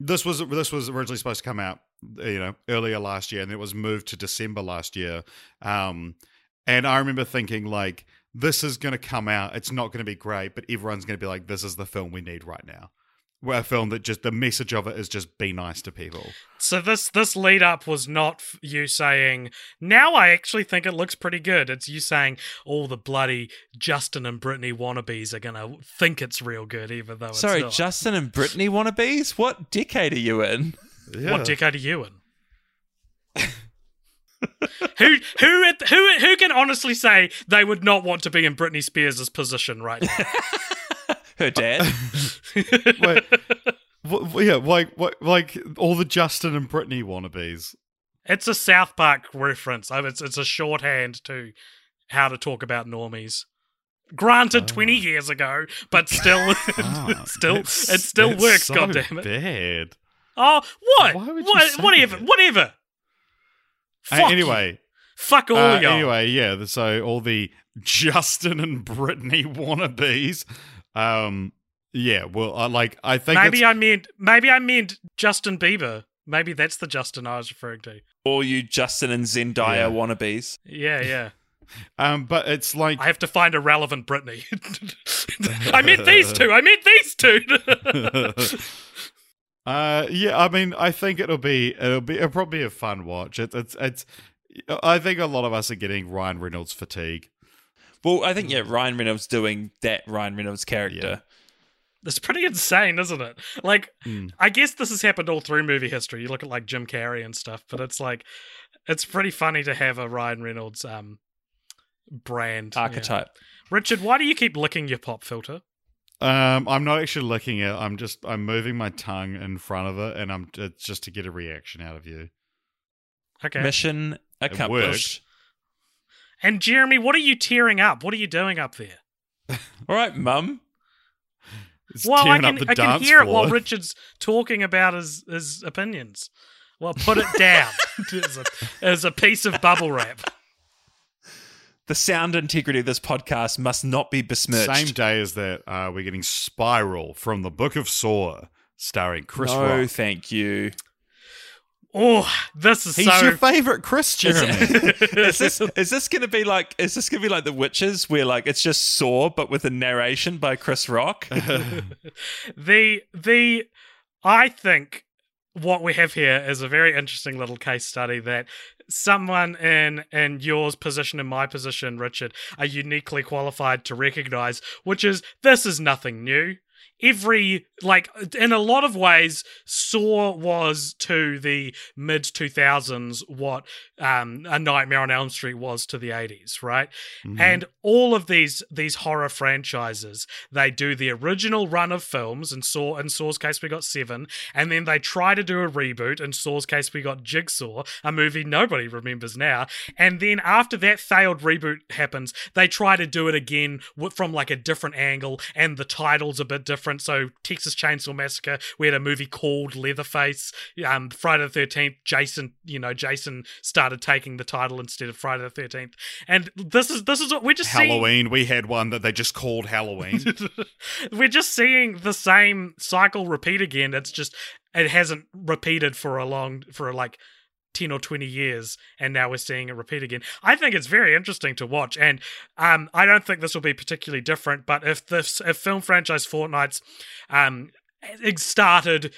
this was this was originally supposed to come out you know earlier last year and it was moved to December last year. Um and I remember thinking like this is going to come out. It's not going to be great but everyone's going to be like this is the film we need right now a film that just the message of it is just be nice to people. So this this lead up was not you saying now I actually think it looks pretty good. It's you saying all the bloody Justin and Britney wannabes are gonna think it's real good, even though it's Sorry, not. Justin and Britney wannabes? What decade are you in? What decade are you in? who who who who can honestly say they would not want to be in Britney Spears' position right now? Her dad? Wait, wh- wh- yeah, like what, like all the Justin and Britney wannabes. It's a South Park reference. It's it's a shorthand to how to talk about normies. Granted, twenty years ago, but still, Ah, still, it still that's works. so God damn it! Bad. Oh, what? Why would you what? Whatever. that? Whatever. Uh, Fuck you. anyway, fuck all uh, y'all. anyway, yeah. So all the Justin and Britney wannabes. Um, yeah. Well, I like. I think maybe it's- I meant maybe I meant Justin Bieber. Maybe that's the Justin I was referring to. All you Justin and Zendaya Yeah. wannabes. Yeah, yeah. um, but it's like I have to find a relevant Britney. I meant these two. I meant these two. uh yeah i mean i think it'll be it'll be it'll probably be a fun watch it, it's it's i think a lot of us are getting ryan reynolds fatigue Well, I think, yeah, Ryan Reynolds doing that Ryan Reynolds character. It's pretty insane, isn't it? Like, Mm. I guess this has happened all through movie history. You look at like Jim Carrey and stuff, but it's like, it's pretty funny to have a Ryan Reynolds um brand yeah. Archetype. Richard, why do you keep licking your pop filter? um i'm not actually licking it i'm just i'm moving my tongue in front of it and i'm it's just to get a reaction out of you Okay. Mission accomplished. And Jeremy, what are you tearing up? What are you doing up there? All right, mum. It's well, I can I can dance hear it while Richard's talking about his his opinions. Well, put it down as, a, as a piece of bubble wrap. The sound integrity of this podcast must not be besmirched. same day as that uh we're getting spiral from the book of saw starring chris no, rock thank you. Oh, this is he's so. your favorite chris jeremy is this is this gonna be like is this gonna be like the witches where like it's just Saw but with a narration by Chris Rock? the the I think what we have here is a very interesting little case study that someone in in yours position and my position, Richard, are uniquely qualified to recognize, which is this is nothing new. Every like in a lot of ways, Saw was to the mid two thousands what um, A Nightmare on Elm Street was to the eighties, right? Mhm. And all of these these horror franchises, they do the original run of films. and Saw, in Saw's case, we got seven, and then they try to do a reboot. In Saw's case, we got Jigsaw, a movie nobody remembers now. And then after that failed reboot happens, they try to do it again from like a different angle, and the title's a bit different. So Texas Chainsaw Massacre, we had a movie called Leatherface. Um, Friday the Thirteenth, Jason, you know, Jason started taking the title instead of Friday the Thirteenth. And this is this is what we're just seeing- halloween we had one that they just called halloween We're just seeing the same cycle repeat again. It's just it hasn't repeated for a long for like 10 or 20 years and now we're seeing it repeat again. I think it's very interesting to watch and um I don't think this will be particularly different but if this if film franchise Fortnite's um started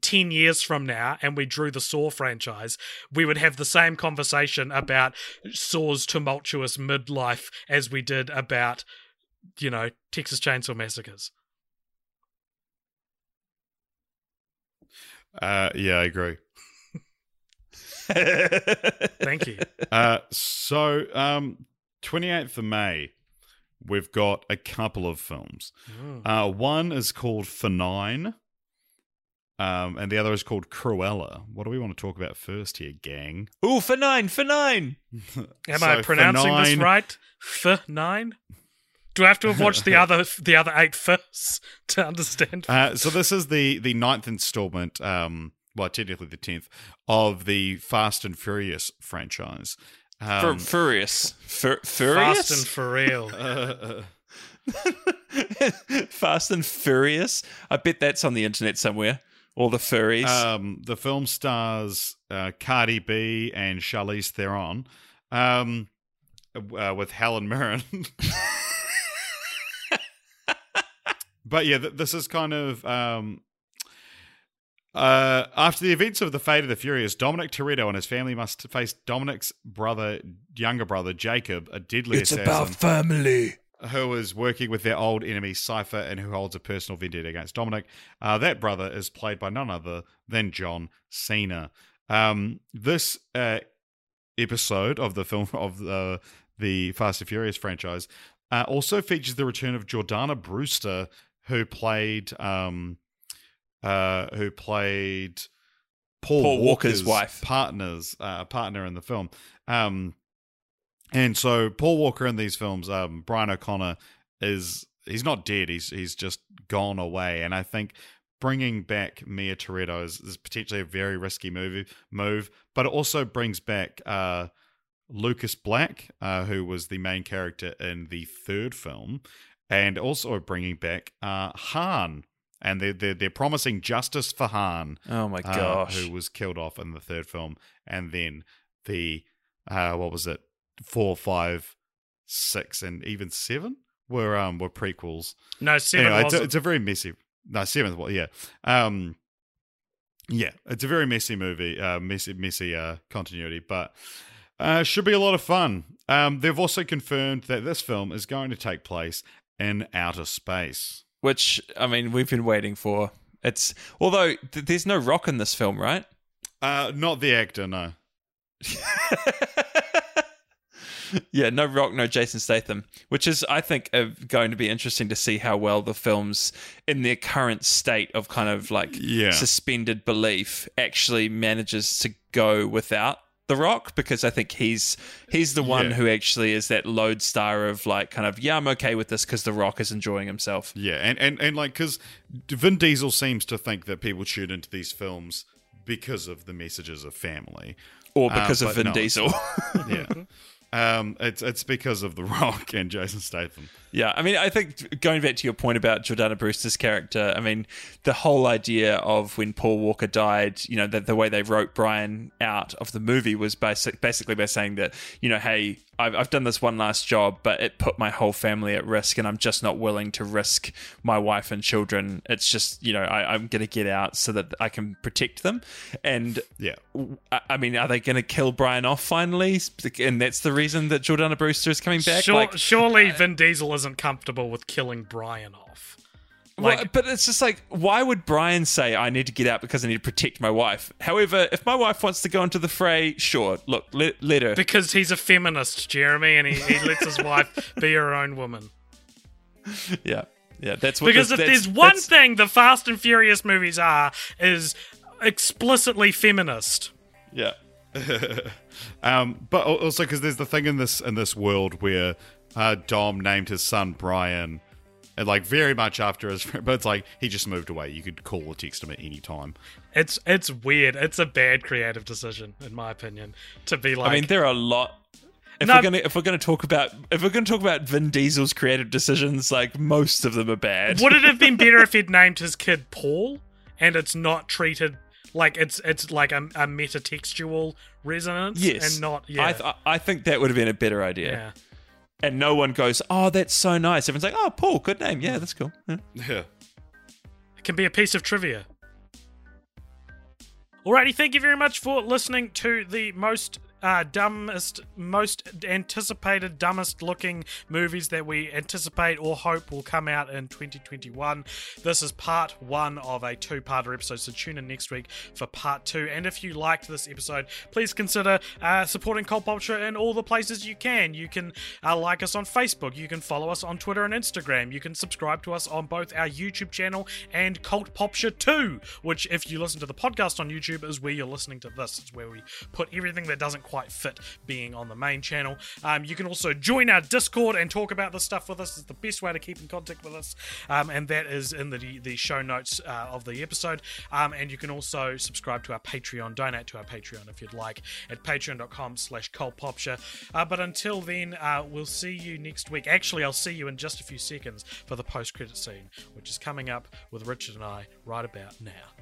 10 years from now and we drew the Saw franchise, we would have the same conversation about Saw's tumultuous midlife as we did about, you know, Texas Chainsaw Massacres. uh yeah i agree Thank you. Uh, so, um, 28th of May, we've got a couple of films. Mm. Uh, one is called For Nine. Um, and the other is called Cruella. What do we want to talk about first here, gang? Ooh, for nine, for nine. Am So I for pronouncing this nine- right? F nine. Do I have to have watched the other the other eight first to understand? Uh, so this is the the ninth installment, um, well, technically the tenth of the Fast and Furious franchise. Fur- Um, furious. Fur- Fast furious? and for real. uh, Fast and Furious. I bet that's on the internet somewhere. All the furries. um, the film stars uh, Cardi B and Charlize Theron, um, uh, with Helen Mirren. but yeah, th- this is kind of um, uh, after the events of the Fate of the Furious. Dominic Toretto and his family must face Dominic's brother, younger brother Jacob, a deadly assassin family. who is working with their old enemy Cypher and who holds a personal vendetta against Dominic. Uh, that brother is played by none other than John Cena. Um, this uh, episode of the film of the the Fast and Furious franchise uh, also features the return of Jordana Brewster, who played um, uh, who played Paul, Paul Walker's Walker's wife. partners uh, partner in the film. Um, and so Paul Walker in these films, um, Brian O'Connor is he's not dead. He's he's just gone away. And I think bringing back Mia Toretto is, is potentially a very risky move. Move, but it also brings back uh, Lucas Black, uh, who was the main character in the third film, and also bringing back uh, Han. And they're, they're they're promising justice for Han Oh my uh, gosh. who was killed off in the third film, and then the uh, what was it, four, five, six, and even seven were um were prequels. No, seven Anyway, it's, a, wasn't. it's a very messy. No, seventh. Well, yeah, um, yeah, it's a very messy movie, uh, messy, messy uh, continuity, but uh, should be a lot of fun. Um, they've also confirmed that this film is going to take place in outer space. Which, I mean, we've been waiting for. It's although th- there's no rock in this film, right? Uh, not the actor, no. yeah, no Rock, no Jason Statham, which is, I think, uh, going to be interesting to see how well the films, in their current state of kind of like Yeah. suspended belief, actually manages to go without the Rock, because I think he's he's the one Yeah. who actually is that lodestar of like kind of yeah, I'm okay with this because the Rock is enjoying himself. Yeah, and and, and like because Vin Diesel seems to think that people tune into these films because of the messages of family. Or Uh, because of Vin no, Diesel. Yeah, um, it's it's because of The Rock and Jason Statham. Yeah, I mean, I think going back to your point about Jordana Brewster's character, I mean, the whole idea of when Paul Walker died, you know, the, the way they wrote Brian out of the movie was basic, basically by saying that, you know, hey, I've, I've done this one last job, but it put my whole family at risk, and I'm just not willing to risk my wife and children. It's just, you know, I, I'm going to get out so that I can protect them. And Yeah, I I mean, are they going to kill Brian off finally? And that's the reason that Jordana Brewster is coming back. Sure, like, surely Vin Diesel isn't comfortable with killing Brian off. Well, but it's just like, why would Brian say I need to get out because I need to protect my wife? However, if my wife wants to go into the fray, sure, look, let, let her. because he's a feminist, Jeremy, and he, he lets his wife be her own woman. Yeah, yeah, that's what. Because this- if that's- there's one that's- thing the Fast and Furious movies are, is explicitly feminist. yeah, um, but also because there's the thing in this in this world where uh, Dom named his son Brian, and like very much after his, but it's like he just moved away. You could call or text him at any time. It's it's weird. It's a bad creative decision, in my opinion, to be like. I mean, there are a lot. If No. we're gonna if we're gonna talk about if we're gonna talk about Vin Diesel's creative decisions, like most of them are bad. would it have been better if he'd named his kid Paul, and it's not treated like it's it's like a, a metatextual resonance, Yes, and not yeah, I th- I think that would have been a better idea. yeah. And no one goes, "Oh, that's so nice." Everyone's like, "Oh, Paul, good name. Yeah, that's cool." Yeah. Yeah. It can be a piece of trivia. Alrighty, thank you very much for listening to the most uh, dumbest, most anticipated, dumbest looking movies that we anticipate or hope will come out in 2021. This is part one of a two parter episode, so tune in next week for part two. And if you liked this episode, please consider uh, supporting Cult Popture in all the places you can. You can uh, like us on Facebook, you can follow us on Twitter and Instagram, you can subscribe to us on both our YouTube channel and Cult Popture 2, which, if you listen to the podcast on YouTube, is where you're listening to this. It's where we put everything that doesn't quite fit being on the main channel. Um, you can also join our Discord and talk about this stuff with us. It's the best way to keep in contact with us, um, and that is in the the show notes uh, of the episode. Um, and you can also subscribe to our Patreon, donate to our Patreon if you'd like at patreon.com slash cultpopture. Uh, but until then, uh, we'll see you next week. Actually, I'll see you in just a few seconds for the post-credit scene, which is coming up with Richard and I right about now.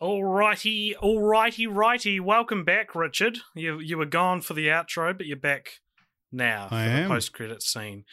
Alrighty, alrighty, righty. Welcome back, Richard. You you were gone for the outro, but you're back now I for am. the post credit scene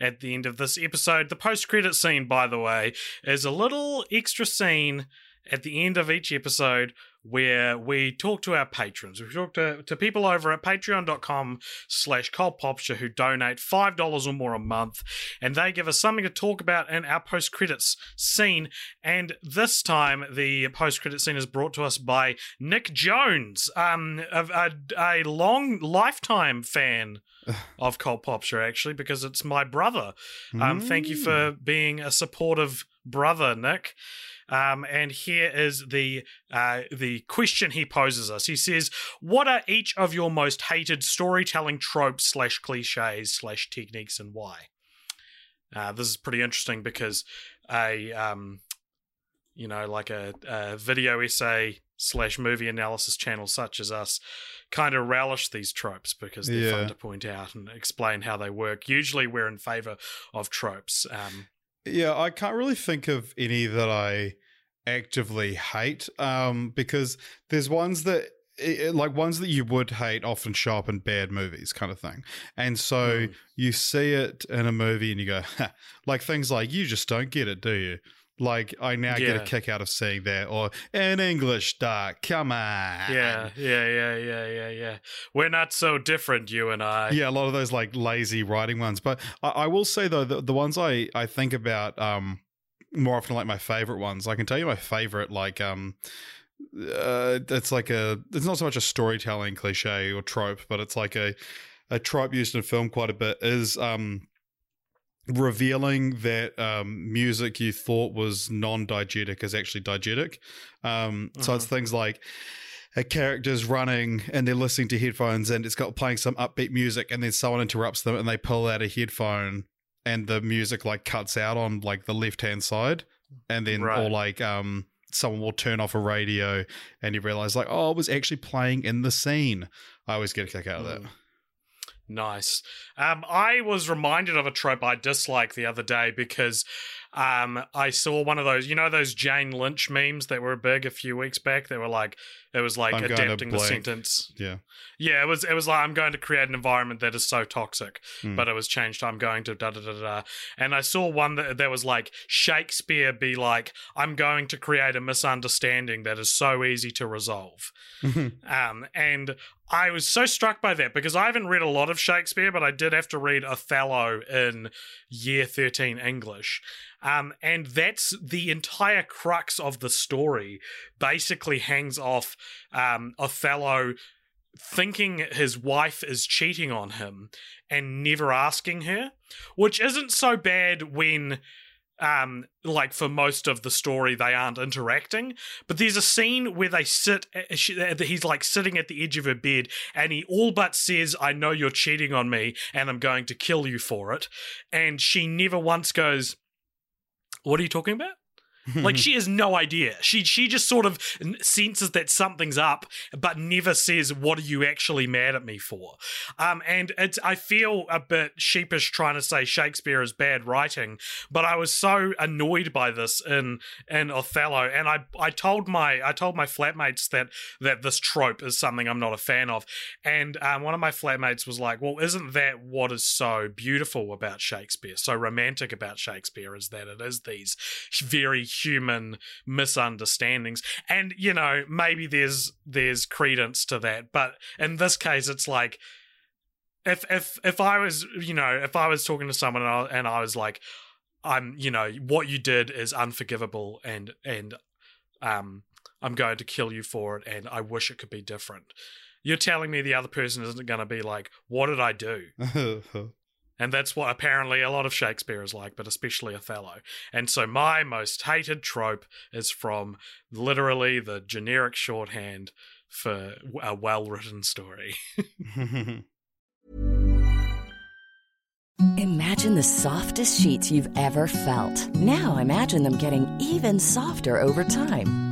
at the end of this episode. The post credit scene, by the way, is a little extra scene at the end of each episode where we talk to our patrons. We talk to, to people over at patreon.com slash cultpopture who donate $5 or more a month, and they give us something to talk about in our post-credits scene. And this time, the post-credit scene is brought to us by Nick Jones, um, a, a, a long lifetime fan of Popture, actually, because it's my brother. Um, Thank you for being a supportive brother, Nick. Um, and here is the uh, the question he poses us. He says, "What are each of your most hated storytelling tropes slash cliches slash techniques, and why?" Uh, this is pretty interesting because a um, you know, like a, a video essay slash movie analysis channel such as us kind of relish these tropes because they're Yeah. fun to point out and explain how they work. Usually we're in favor of tropes. Um, Yeah, I can't really think of any that I actively hate um, because there's ones that i- like ones that you would hate often show up in bad movies kind of thing and so Mm. you see it in a movie and you go "Ha," like things like you just don't get it do you like i now get a kick out of seeing that or in english duck come on Yeah, yeah, yeah, yeah, yeah, yeah. We're not so different, you and I. yeah, a lot of those like lazy writing ones. But I, I will say though, the, the ones I I think about um more often like my favorite ones. I can tell you my favorite like um uh it's like a it's not so much a storytelling cliche or trope, but it's like a a trope used in film quite a bit is um revealing that um, music you thought was non-diegetic is actually diegetic. Um, So it's things like a character's running and they're listening to headphones and it's got playing some upbeat music and then someone interrupts them and they pull out a headphone and the music like cuts out on like the left hand side and then Right. or like um someone will turn off a radio and you realize like oh it was actually playing in the scene i always get a kick out of that Mm. Nice. Um, I was reminded of a trope I dislike the other day because um, I saw one of those, you know, those Jane Lynch memes that were big a few weeks back. They were like, it was like I'm adapting the sentence. yeah Yeah, it was. It was like I'm going to create an environment that is so toxic, Hmm. but it was changed. I'm going to da da da da. And I saw one that that was like Shakespeare be like, I'm going to create a misunderstanding that is so easy to resolve. Um, and I was so struck by that because I haven't read a lot of Shakespeare, but I did have to read Othello in year 13 English. Um, and that's the entire crux of the story, basically hangs off um, Othello thinking his wife is cheating on him and never asking her, which isn't so bad when um like for most of the story they aren't interacting. But there's a scene where they sit uh, she- uh, he's like sitting at the edge of her bed and he all but says i know you're cheating on me and i'm going to kill you for it. And she never once goes what are you talking about like she has no idea. She she just sort of senses that something's up, but never says what are you actually mad at me for. Um, and it's I feel a bit sheepish trying to say Shakespeare is bad writing, but I was so annoyed by this in in Othello, and I I told my I told my flatmates that that this trope is something I'm not a fan of, and um, one of my flatmates was like, well, isn't that what is so beautiful about Shakespeare, so romantic about Shakespeare, is that it is these very human misunderstandings. And you know maybe there's there's credence to that. But in this case it's like if if if i was you know if i was talking to someone and I, and I was like i'm you know what you did is unforgivable and and um i'm going to kill you for it and i wish it could be different. You're telling me the other person isn't going to be like what did i do and that's what apparently a lot of Shakespeare is like, but especially Othello. And so my most hated trope is from literally the generic shorthand for a well written story. Imagine the softest sheets you've ever felt. Now imagine them getting even softer over time.